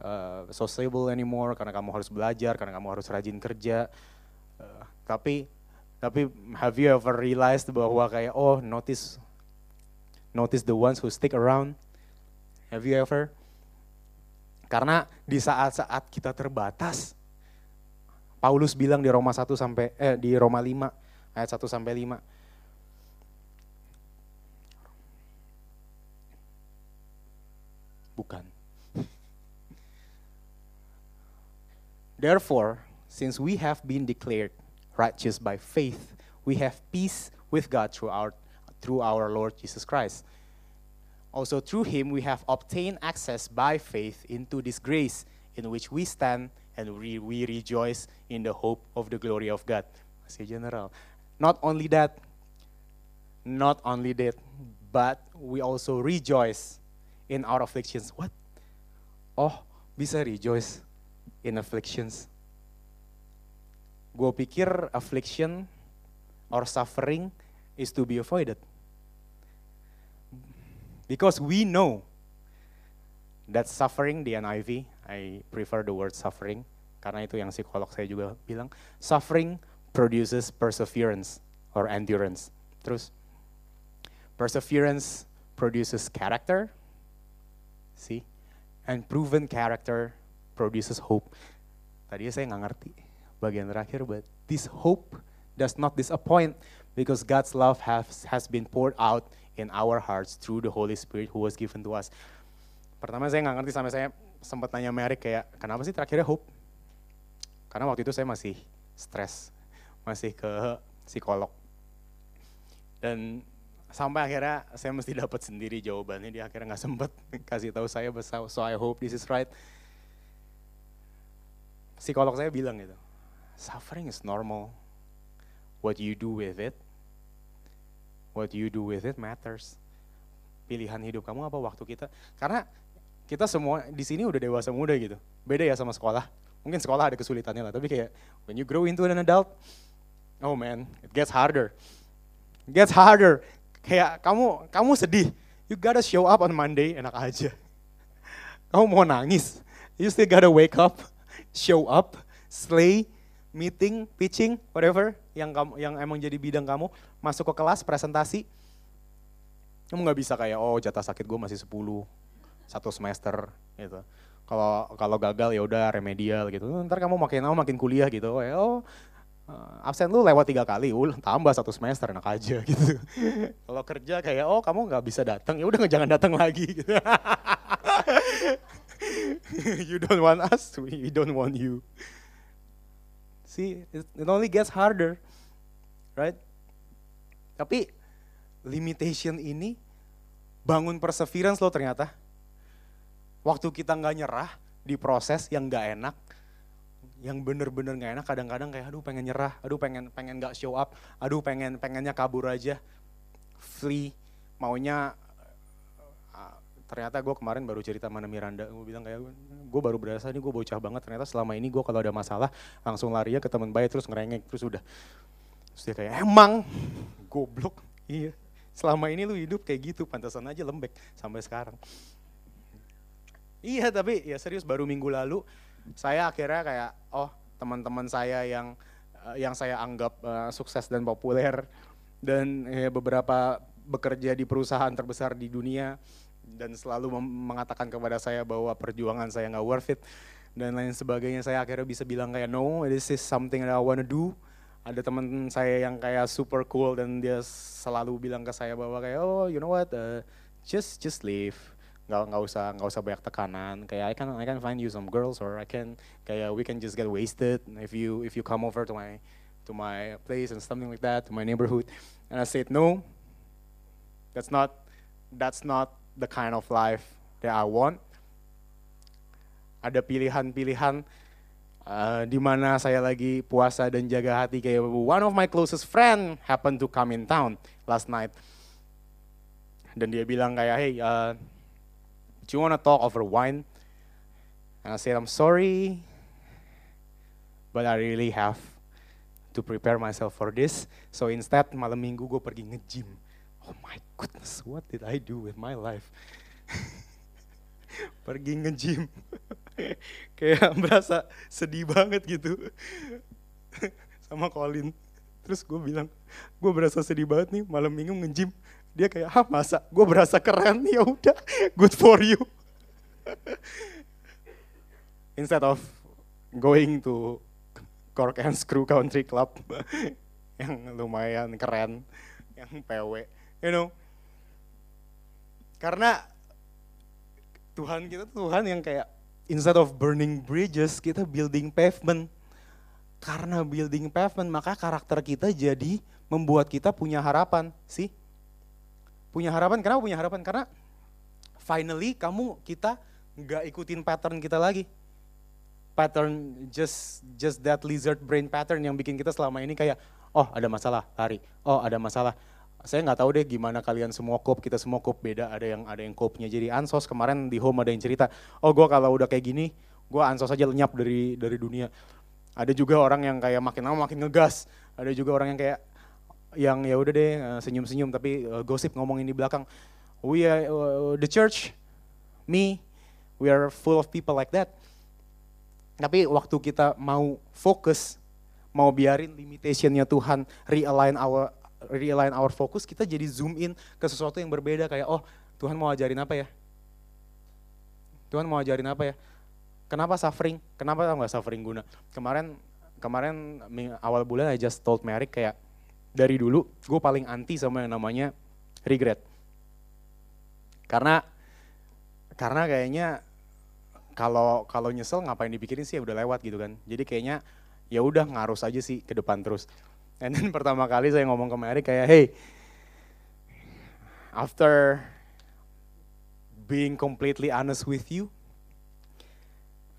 uh, sociable anymore karena kamu harus belajar, karena kamu harus rajin kerja. Uh, tapi tapi have you ever realized bahwa kayak oh notice notice the ones who stick around Have you ever? Karena di saat-saat kita terbatas, Paulus bilang di Roma 1 sampai eh di Roma 5 ayat 1 sampai 5. Bukan. Therefore, since we have been declared righteous by faith, we have peace with God through our through our Lord Jesus Christ also, through him, we have obtained access by faith into this grace in which we stand and we, we rejoice in the hope of the glory of God. Masih general. Not only that, not only that, but we also rejoice in our afflictions. What? Oh, bisa rejoice in afflictions. Gue pikir affliction or suffering is to be avoided. Because we know that suffering, di NIV, I prefer the word suffering, karena itu yang psikolog saya juga bilang, suffering produces perseverance or endurance. Terus, perseverance produces character, see, and proven character produces hope. Tadi saya nggak ngerti bagian terakhir, but this hope does not disappoint because God's love has, has been poured out in our hearts through the Holy Spirit who was given to us. Pertama saya nggak ngerti sampai saya sempat nanya Mary kayak kenapa sih terakhirnya hope? Karena waktu itu saya masih stres, masih ke psikolog. Dan sampai akhirnya saya mesti dapat sendiri jawabannya dia akhirnya nggak sempet kasih tahu saya so I hope this is right psikolog saya bilang gitu suffering is normal what you do with it what you do with it matters. Pilihan hidup kamu apa waktu kita? Karena kita semua di sini udah dewasa muda gitu. Beda ya sama sekolah. Mungkin sekolah ada kesulitannya lah, tapi kayak when you grow into an adult, oh man, it gets harder. Gets harder. Kayak kamu kamu sedih, you gotta show up on Monday, enak aja. Kamu mau nangis, you still gotta wake up, show up, slay, meeting, pitching, whatever yang kamu yang emang jadi bidang kamu, masuk ke kelas presentasi, kamu nggak bisa kayak oh jatah sakit gue masih 10 satu semester gitu. Kalau kalau gagal ya udah remedial gitu. Ntar kamu makin lama makin kuliah gitu. Oh, ya, oh uh, absen lu lewat tiga kali, ul tambah satu semester enak aja gitu. Kalau kerja kayak oh kamu nggak bisa datang, ya udah jangan datang lagi. Gitu. you don't want us, we don't want you. See, it only gets harder, right? Tapi limitation ini bangun perseverance loh ternyata. Waktu kita nggak nyerah di proses yang nggak enak, yang bener-bener nggak enak, kadang-kadang kayak aduh pengen nyerah, aduh pengen pengen nggak show up, aduh pengen pengennya kabur aja, flee, maunya ternyata gue kemarin baru cerita mana Miranda, gue bilang kayak gue baru berasa nih gue bocah banget, ternyata selama ini gue kalau ada masalah langsung lari ya ke teman baik terus ngerengek terus udah. Terus dia kayak, emang goblok. Iya, selama ini lu hidup kayak gitu, pantasan aja lembek sampai sekarang. Iya, tapi ya serius baru minggu lalu saya akhirnya kayak, oh teman-teman saya yang eh, yang saya anggap uh, sukses dan populer dan ya, beberapa bekerja di perusahaan terbesar di dunia dan selalu mengatakan kepada saya bahwa perjuangan saya nggak worth it dan lain sebagainya. Saya akhirnya bisa bilang kayak no this is something that I wanna do. Ada teman saya yang kayak super cool dan dia selalu bilang ke saya bahwa kayak oh you know what uh, just just leave. Nggak nggak usah nggak usah banyak tekanan. Kayak I can I can find you some girls or I can kayak we can just get wasted if you if you come over to my to my place and something like that to my neighborhood. And I said no that's not that's not the kind of life that I want. Ada pilihan-pilihan Uh, di mana saya lagi puasa dan jaga hati kayak one of my closest friend happened to come in town last night. Dan dia bilang kayak hey uh, do you wanna talk over wine? And I said I'm sorry but I really have to prepare myself for this. So instead malam minggu gue pergi nge-gym oh my goodness what did I do with my life? Pergi nge-gym. Kayak berasa sedih banget gitu. Sama Colin. Terus gue bilang gue berasa sedih banget nih malam minggu nge-gym. Dia kayak ah masa? Gue berasa keren? Ya udah good for you. Instead of going to Cork and Screw Country Club yang lumayan keren yang PW you know karena Tuhan kita Tuhan yang kayak instead of burning bridges, kita building pavement. Karena building pavement, maka karakter kita jadi membuat kita punya harapan, sih. Punya harapan, kenapa punya harapan? Karena finally kamu, kita nggak ikutin pattern kita lagi. Pattern just just that lizard brain pattern yang bikin kita selama ini kayak, oh ada masalah, lari. Oh ada masalah, saya nggak tahu deh gimana kalian semua kop kita semua kop beda ada yang ada yang kopnya jadi ansos kemarin di home ada yang cerita oh gue kalau udah kayak gini gue ansos aja lenyap dari dari dunia. Ada juga orang yang kayak makin lama makin ngegas. Ada juga orang yang kayak yang ya udah deh eh, senyum-senyum. Tapi uh, gosip ngomongin di belakang we are uh, the church me we are full of people like that. Tapi waktu kita mau fokus mau biarin limitationnya Tuhan realign our realign our focus, kita jadi zoom in ke sesuatu yang berbeda kayak oh Tuhan mau ajarin apa ya? Tuhan mau ajarin apa ya? Kenapa suffering? Kenapa nggak suffering guna? Kemarin kemarin awal bulan I just told Mary kayak dari dulu gue paling anti sama yang namanya regret. Karena karena kayaknya kalau kalau nyesel ngapain dipikirin sih ya udah lewat gitu kan. Jadi kayaknya ya udah ngarus aja sih ke depan terus. And then pertama kali saya ngomong ke Mary kayak, hey, after being completely honest with you,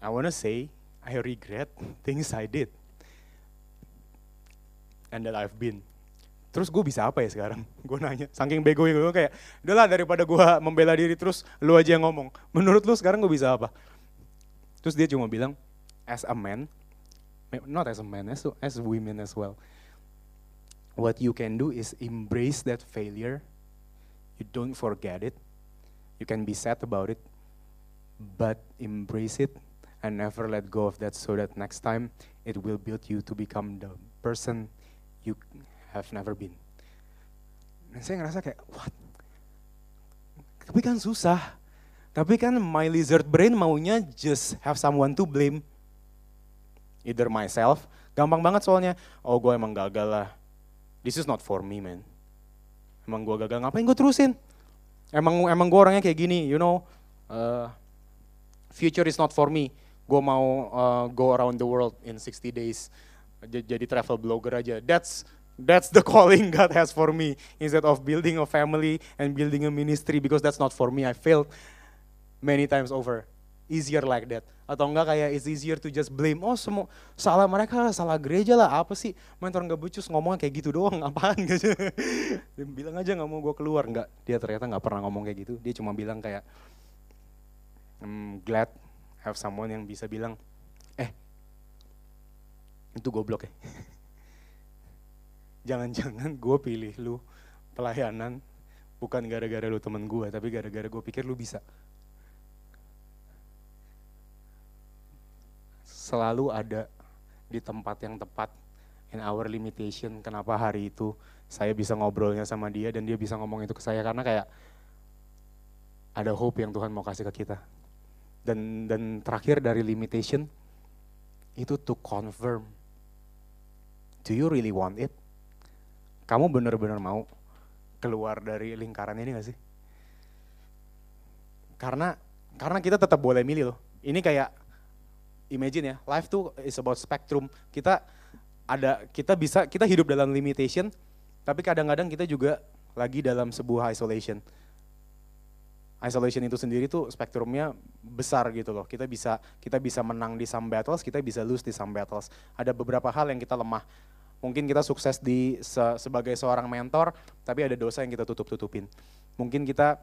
I wanna say I regret things I did and that I've been. Terus gue bisa apa ya sekarang? Gue nanya, saking bego gue kayak, udahlah daripada gue membela diri terus lu aja yang ngomong. Menurut lu sekarang gue bisa apa? Terus dia cuma bilang, as a man, not as a man, as, as women as well what you can do is embrace that failure. You don't forget it. You can be sad about it, but embrace it and never let go of that so that next time it will build you to become the person you have never been. Dan saya ngerasa kayak, what? Tapi kan susah. Tapi kan my lizard brain maunya just have someone to blame. Either myself, gampang banget soalnya, oh gue emang gagal lah this is not for me man. Emang gue gagal ngapain gue terusin? Emang emang gue orangnya kayak gini, you know, uh, future is not for me. Gue mau uh, go around the world in 60 days, jadi travel blogger aja. That's that's the calling God has for me instead of building a family and building a ministry because that's not for me. I failed many times over. Easier like that. Atau enggak kayak it's easier to just blame oh semua salah mereka salah gereja lah apa sih? Mentor nggak becus ngomongnya kayak gitu doang apaan gitu. Bilang aja nggak mau gue keluar. Nggak dia ternyata nggak pernah ngomong kayak gitu. Dia cuma bilang kayak I'm glad have someone yang bisa bilang eh itu goblok ya. Jangan-jangan gue pilih lu pelayanan bukan gara-gara lu temen gue, tapi gara-gara gue pikir lu bisa. Selalu ada di tempat yang tepat in our limitation. Kenapa hari itu saya bisa ngobrolnya sama dia dan dia bisa ngomong itu ke saya karena kayak ada hope yang Tuhan mau kasih ke kita. Dan dan terakhir dari limitation itu to confirm. Do you really want it? Kamu benar-benar mau keluar dari lingkaran ini gak sih? Karena karena kita tetap boleh milih loh. Ini kayak imagine ya, life tuh is about spectrum. Kita ada kita bisa kita hidup dalam limitation, tapi kadang-kadang kita juga lagi dalam sebuah isolation. Isolation itu sendiri tuh spektrumnya besar gitu loh. Kita bisa kita bisa menang di some battles, kita bisa lose di some battles. Ada beberapa hal yang kita lemah. Mungkin kita sukses di se sebagai seorang mentor, tapi ada dosa yang kita tutup-tutupin. Mungkin kita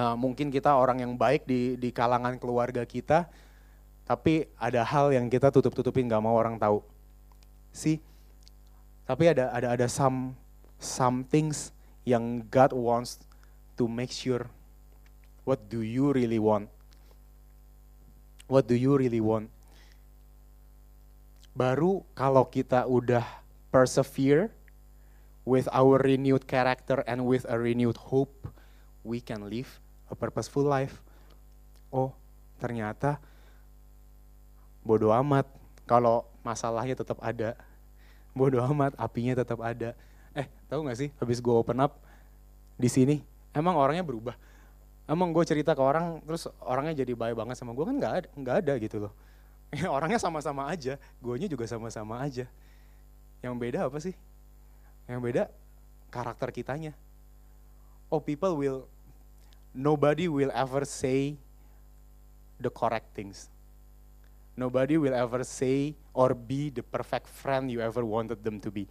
uh, mungkin kita orang yang baik di di kalangan keluarga kita, tapi ada hal yang kita tutup-tutupin nggak mau orang tahu. Sih, tapi ada ada ada some some things yang God wants to make sure what do you really want? What do you really want? Baru kalau kita udah persevere with our renewed character and with a renewed hope, we can live a purposeful life. Oh, ternyata bodoh amat kalau masalahnya tetap ada. Bodoh amat, apinya tetap ada. Eh, tahu gak sih, habis gue open up di sini, emang orangnya berubah. Emang gue cerita ke orang, terus orangnya jadi baik banget sama gue kan nggak ada, nggak ada gitu loh. orangnya sama-sama aja, guanya juga sama-sama aja. Yang beda apa sih? Yang beda karakter kitanya. Oh, people will, nobody will ever say the correct things. Nobody will ever say or be the perfect friend you ever wanted them to be.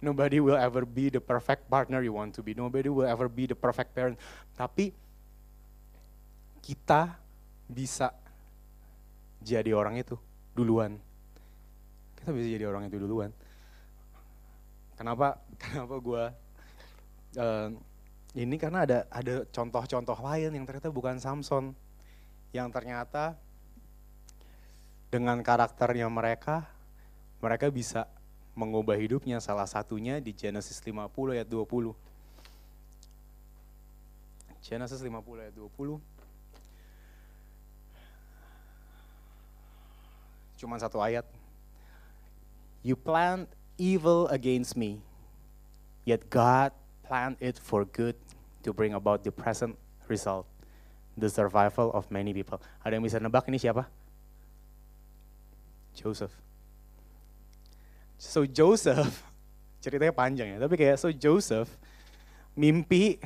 Nobody will ever be the perfect partner you want to be. Nobody will ever be the perfect parent. Tapi kita bisa jadi orang itu duluan. Kita bisa jadi orang itu duluan. Kenapa? Kenapa gue uh, ini karena ada ada contoh-contoh lain yang ternyata bukan Samson, yang ternyata dengan karakternya mereka, mereka bisa mengubah hidupnya. Salah satunya di Genesis 50 ayat 20. Genesis 50 ayat 20. Cuma satu ayat. You planned evil against me, yet God planned it for good to bring about the present result, the survival of many people. Ada yang bisa nebak ini siapa? Joseph. So Joseph, ceritanya panjang ya, tapi kayak so Joseph mimpi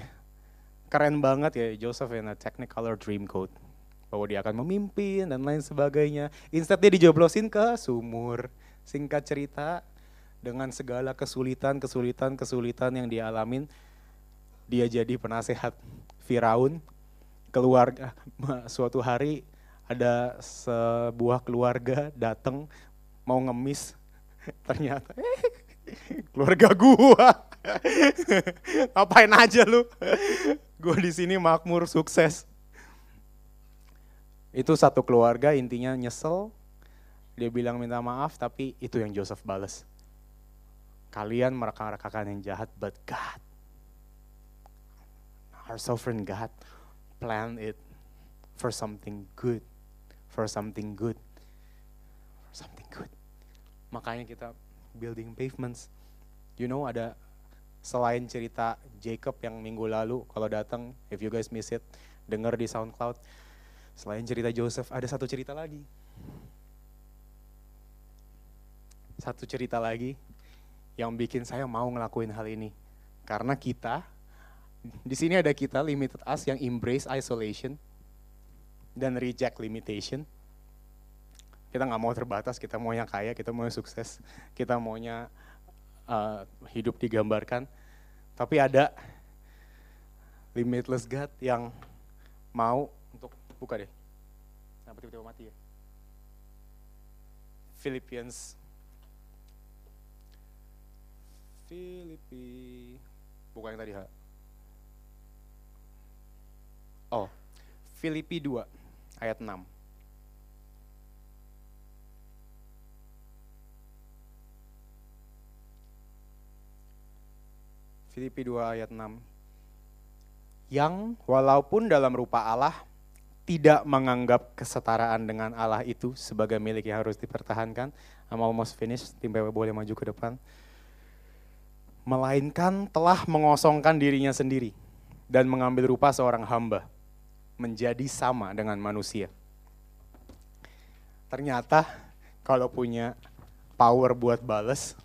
keren banget ya Joseph in a technicolor dream code. Bahwa dia akan memimpin dan lain sebagainya. Instead dia dijoblosin ke sumur. Singkat cerita, dengan segala kesulitan, kesulitan, kesulitan yang dia alamin, dia jadi penasehat Firaun. Keluarga suatu hari ada sebuah keluarga datang mau ngemis ternyata eh, keluarga gua. Ngapain aja lu? Gua di sini makmur sukses. Itu satu keluarga intinya nyesel. Dia bilang minta maaf tapi itu yang Joseph balas kalian mereka-rekakan yang jahat but God our sovereign God planned it for something good for something good. For something good. Makanya kita building pavements. You know ada selain cerita Jacob yang minggu lalu kalau datang if you guys miss it dengar di SoundCloud. Selain cerita Joseph ada satu cerita lagi. Satu cerita lagi yang bikin saya mau ngelakuin hal ini. Karena kita di sini ada kita limited us yang embrace isolation dan reject limitation. Kita nggak mau terbatas, kita maunya kaya, kita mau sukses, kita maunya uh, hidup digambarkan. Tapi ada limitless God yang mau untuk buka deh. Kenapa tiba-tiba mati ya? Philippians Filipi. Bukan yang tadi, ha? Oh, Filipi 2 ayat 6. Filipi 2 ayat 6. Yang walaupun dalam rupa Allah tidak menganggap kesetaraan dengan Allah itu sebagai milik yang harus dipertahankan. I'm almost finished, tim PW boleh maju ke depan. Melainkan telah mengosongkan dirinya sendiri dan mengambil rupa seorang hamba, menjadi sama dengan manusia. Ternyata kalau punya power buat bales,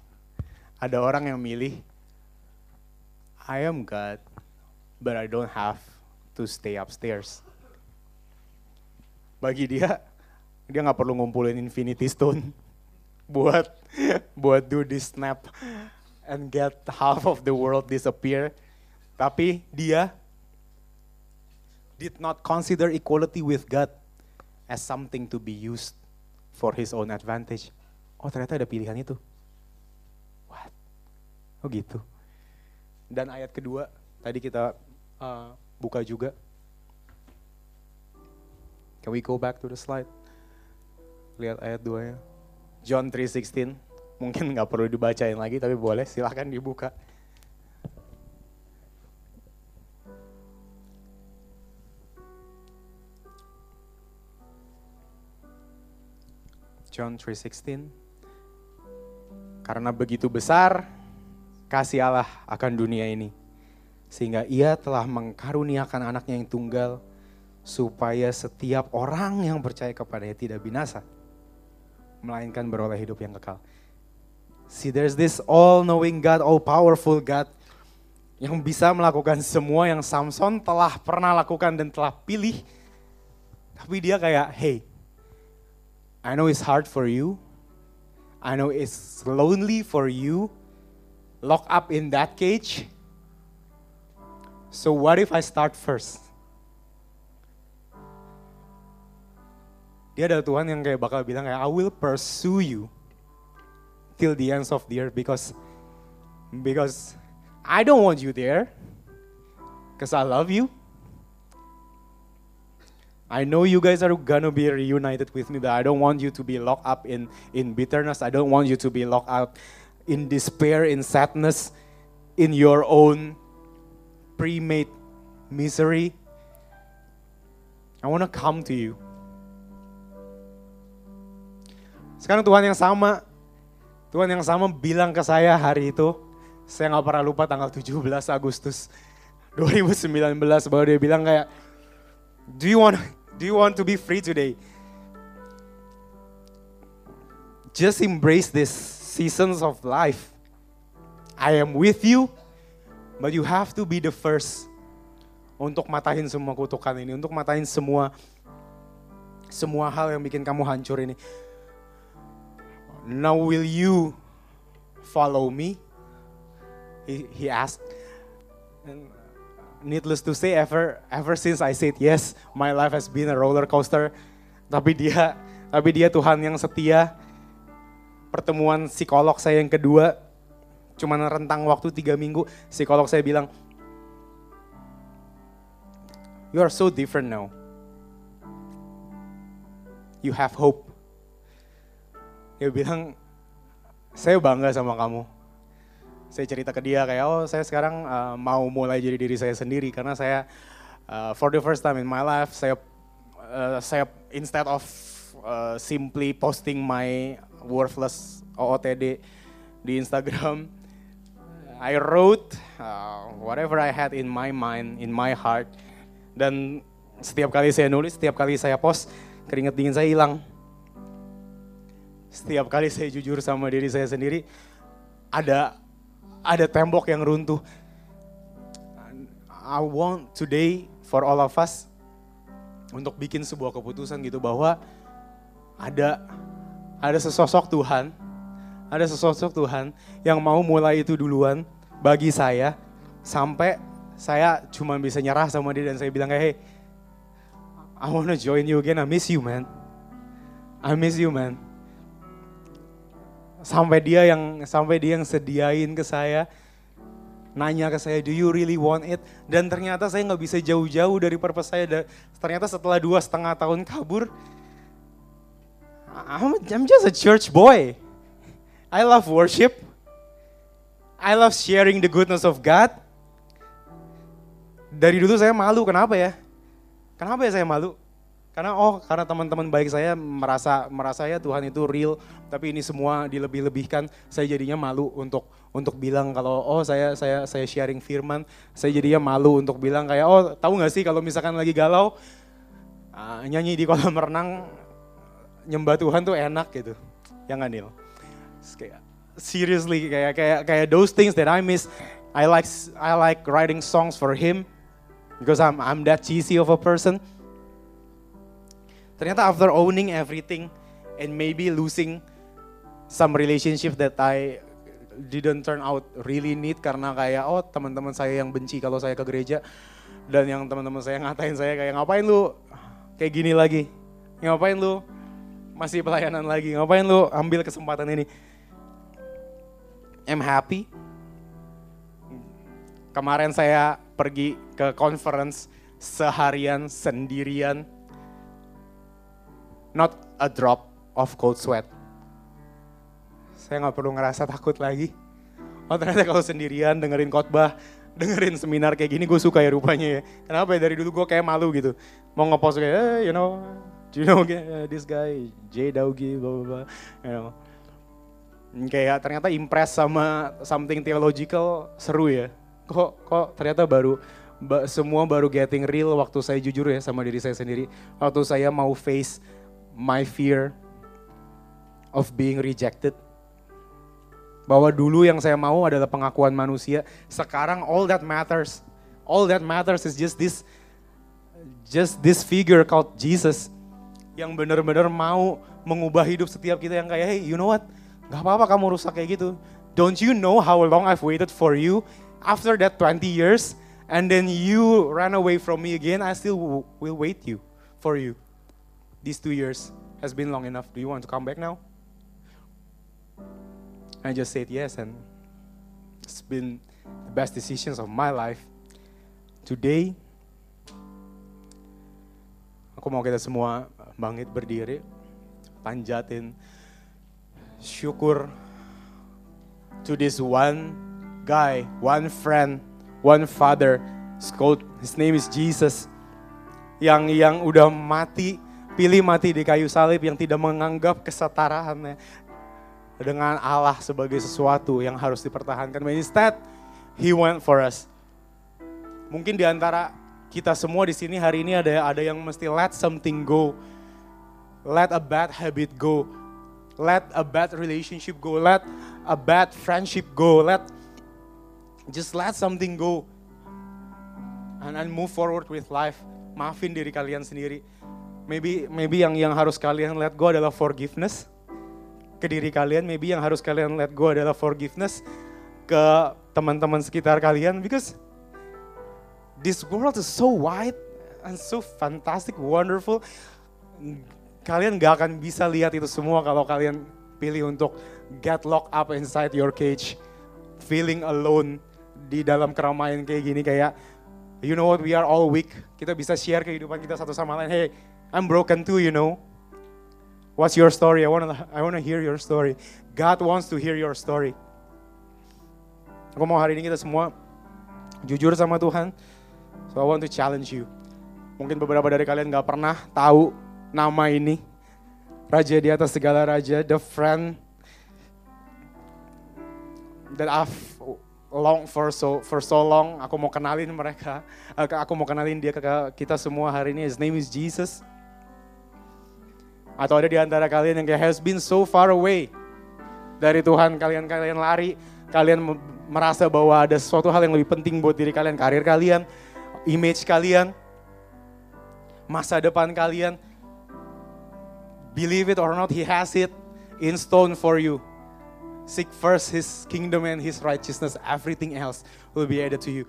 ada orang yang milih, I am God, but I don't have to stay upstairs bagi dia dia nggak perlu ngumpulin infinity stone buat buat do this snap and get half of the world disappear tapi dia did not consider equality with God as something to be used for his own advantage oh ternyata ada pilihan itu what oh gitu dan ayat kedua tadi kita uh, buka juga Can we go back to the slide? Lihat ayat 2 ya. John 3:16. Mungkin nggak perlu dibacain lagi tapi boleh silahkan dibuka. John 3:16 Karena begitu besar kasih Allah akan dunia ini sehingga ia telah mengkaruniakan anaknya yang tunggal supaya setiap orang yang percaya kepadanya tidak binasa, melainkan beroleh hidup yang kekal. See, there's this all-knowing God, all-powerful God, yang bisa melakukan semua yang Samson telah pernah lakukan dan telah pilih. Tapi dia kayak, hey, I know it's hard for you. I know it's lonely for you. locked up in that cage. So what if I start first? Dia adalah Tuhan yang kayak bakal bilang kayak I will pursue you till the ends of the earth because because I don't want you there because I love you. I know you guys are gonna be reunited with me, but I don't want you to be locked up in, in bitterness. I don't want you to be locked out in despair, in sadness, in your own pre-made misery. I want to come to you. Sekarang Tuhan yang sama, Tuhan yang sama bilang ke saya hari itu, saya nggak pernah lupa tanggal 17 Agustus 2019 bahwa dia bilang kayak, do you want do you want to be free today? Just embrace this seasons of life. I am with you, but you have to be the first untuk matahin semua kutukan ini, untuk matahin semua semua hal yang bikin kamu hancur ini. Now will you follow me? He, he asked. Needless to say, ever ever since I said yes, my life has been a roller coaster. Tapi dia, tapi dia Tuhan yang setia. Pertemuan psikolog saya yang kedua, cuman rentang waktu tiga minggu, psikolog saya bilang, you are so different now. You have hope dia bilang saya bangga sama kamu saya cerita ke dia kayak oh saya sekarang uh, mau mulai jadi diri saya sendiri karena saya uh, for the first time in my life saya uh, saya instead of uh, simply posting my worthless OOTD di Instagram I wrote uh, whatever I had in my mind in my heart. Dan setiap kali saya nulis setiap kali saya post keringat dingin saya hilang. Setiap kali saya jujur sama diri saya sendiri, ada ada tembok yang runtuh. I want today for all of us untuk bikin sebuah keputusan gitu bahwa ada ada sesosok Tuhan, ada sesosok Tuhan yang mau mulai itu duluan bagi saya sampai saya cuma bisa nyerah sama dia dan saya bilang kayak hey I wanna join you again, I miss you man. I miss you man sampai dia yang sampai dia yang sediain ke saya nanya ke saya, do you really want it? Dan ternyata saya nggak bisa jauh-jauh dari purpose saya. Dan ternyata setelah dua setengah tahun kabur, I'm, I'm just a church boy. I love worship. I love sharing the goodness of God. Dari dulu saya malu, kenapa ya? Kenapa ya saya malu? Karena oh karena teman-teman baik saya merasa merasa ya Tuhan itu real, tapi ini semua dilebih-lebihkan, saya jadinya malu untuk untuk bilang kalau oh saya saya saya sharing firman, saya jadinya malu untuk bilang kayak oh tahu nggak sih kalau misalkan lagi galau uh, nyanyi di kolam renang nyembah Tuhan tuh enak gitu. yang nggak? Kayak seriously kayak kayak kayak those things that I miss. I like I like writing songs for him because I'm I'm that cheesy of a person Ternyata after owning everything and maybe losing some relationship that I didn't turn out really need karena kayak oh teman-teman saya yang benci kalau saya ke gereja dan yang teman-teman saya ngatain saya kayak ngapain lu? Kayak gini lagi. Ngapain lu? Masih pelayanan lagi. Ngapain lu ambil kesempatan ini? I'm happy. Kemarin saya pergi ke conference seharian sendirian not a drop of cold sweat. Saya nggak perlu ngerasa takut lagi. Oh ternyata kalau sendirian dengerin khotbah, dengerin seminar kayak gini gue suka ya rupanya ya. Kenapa ya dari dulu gue kayak malu gitu. Mau ngepost kayak, eh, you know, do you know this guy, J Daugi, blah blah blah, you know. Kayak ternyata impress sama something theological seru ya. Kok kok ternyata baru semua baru getting real waktu saya jujur ya sama diri saya sendiri. Waktu saya mau face my fear of being rejected. Bahwa dulu yang saya mau adalah pengakuan manusia, sekarang all that matters, all that matters is just this just this figure called Jesus yang benar-benar mau mengubah hidup setiap kita yang kayak, hey, you know what? Gak apa-apa kamu rusak kayak gitu. Don't you know how long I've waited for you? After that 20 years, and then you ran away from me again, I still will wait you for you these two years has been long enough. Do you want to come back now? I just said yes, and it's been the best decisions of my life. Today, aku mau kita semua bangkit berdiri, panjatin syukur to this one guy, one friend, one father. His name is Jesus. Yang yang udah mati pilih mati di kayu salib yang tidak menganggap kesetaraannya dengan Allah sebagai sesuatu yang harus dipertahankan. But instead, He went for us. Mungkin di antara kita semua di sini hari ini ada ada yang mesti let something go. Let a bad habit go. Let a bad relationship go. Let a bad friendship go. Let just let something go. And, and move forward with life. Maafin diri kalian sendiri Maybe maybe yang yang harus kalian let go adalah forgiveness ke diri kalian. Maybe yang harus kalian let go adalah forgiveness ke teman-teman sekitar kalian because this world is so wide and so fantastic, wonderful. Kalian gak akan bisa lihat itu semua kalau kalian pilih untuk get locked up inside your cage, feeling alone di dalam keramaian kayak gini kayak you know what we are all weak. Kita bisa share kehidupan kita satu sama lain. Hey, I'm broken too, you know. What's your story? I want to I want to hear your story. God wants to hear your story. Aku mau hari ini kita semua jujur sama Tuhan. So I want to challenge you. Mungkin beberapa dari kalian gak pernah tahu nama ini. Raja di atas segala raja, the friend that I've long for so for so long. Aku mau kenalin mereka. Aku mau kenalin dia ke kita semua hari ini. His name is Jesus. Atau ada di antara kalian yang kayak has been so far away dari Tuhan, kalian-kalian lari, kalian merasa bahwa ada sesuatu hal yang lebih penting buat diri kalian, karir kalian, image kalian, masa depan kalian. Believe it or not, He has it in stone for you. Seek first His kingdom and His righteousness, everything else will be added to you.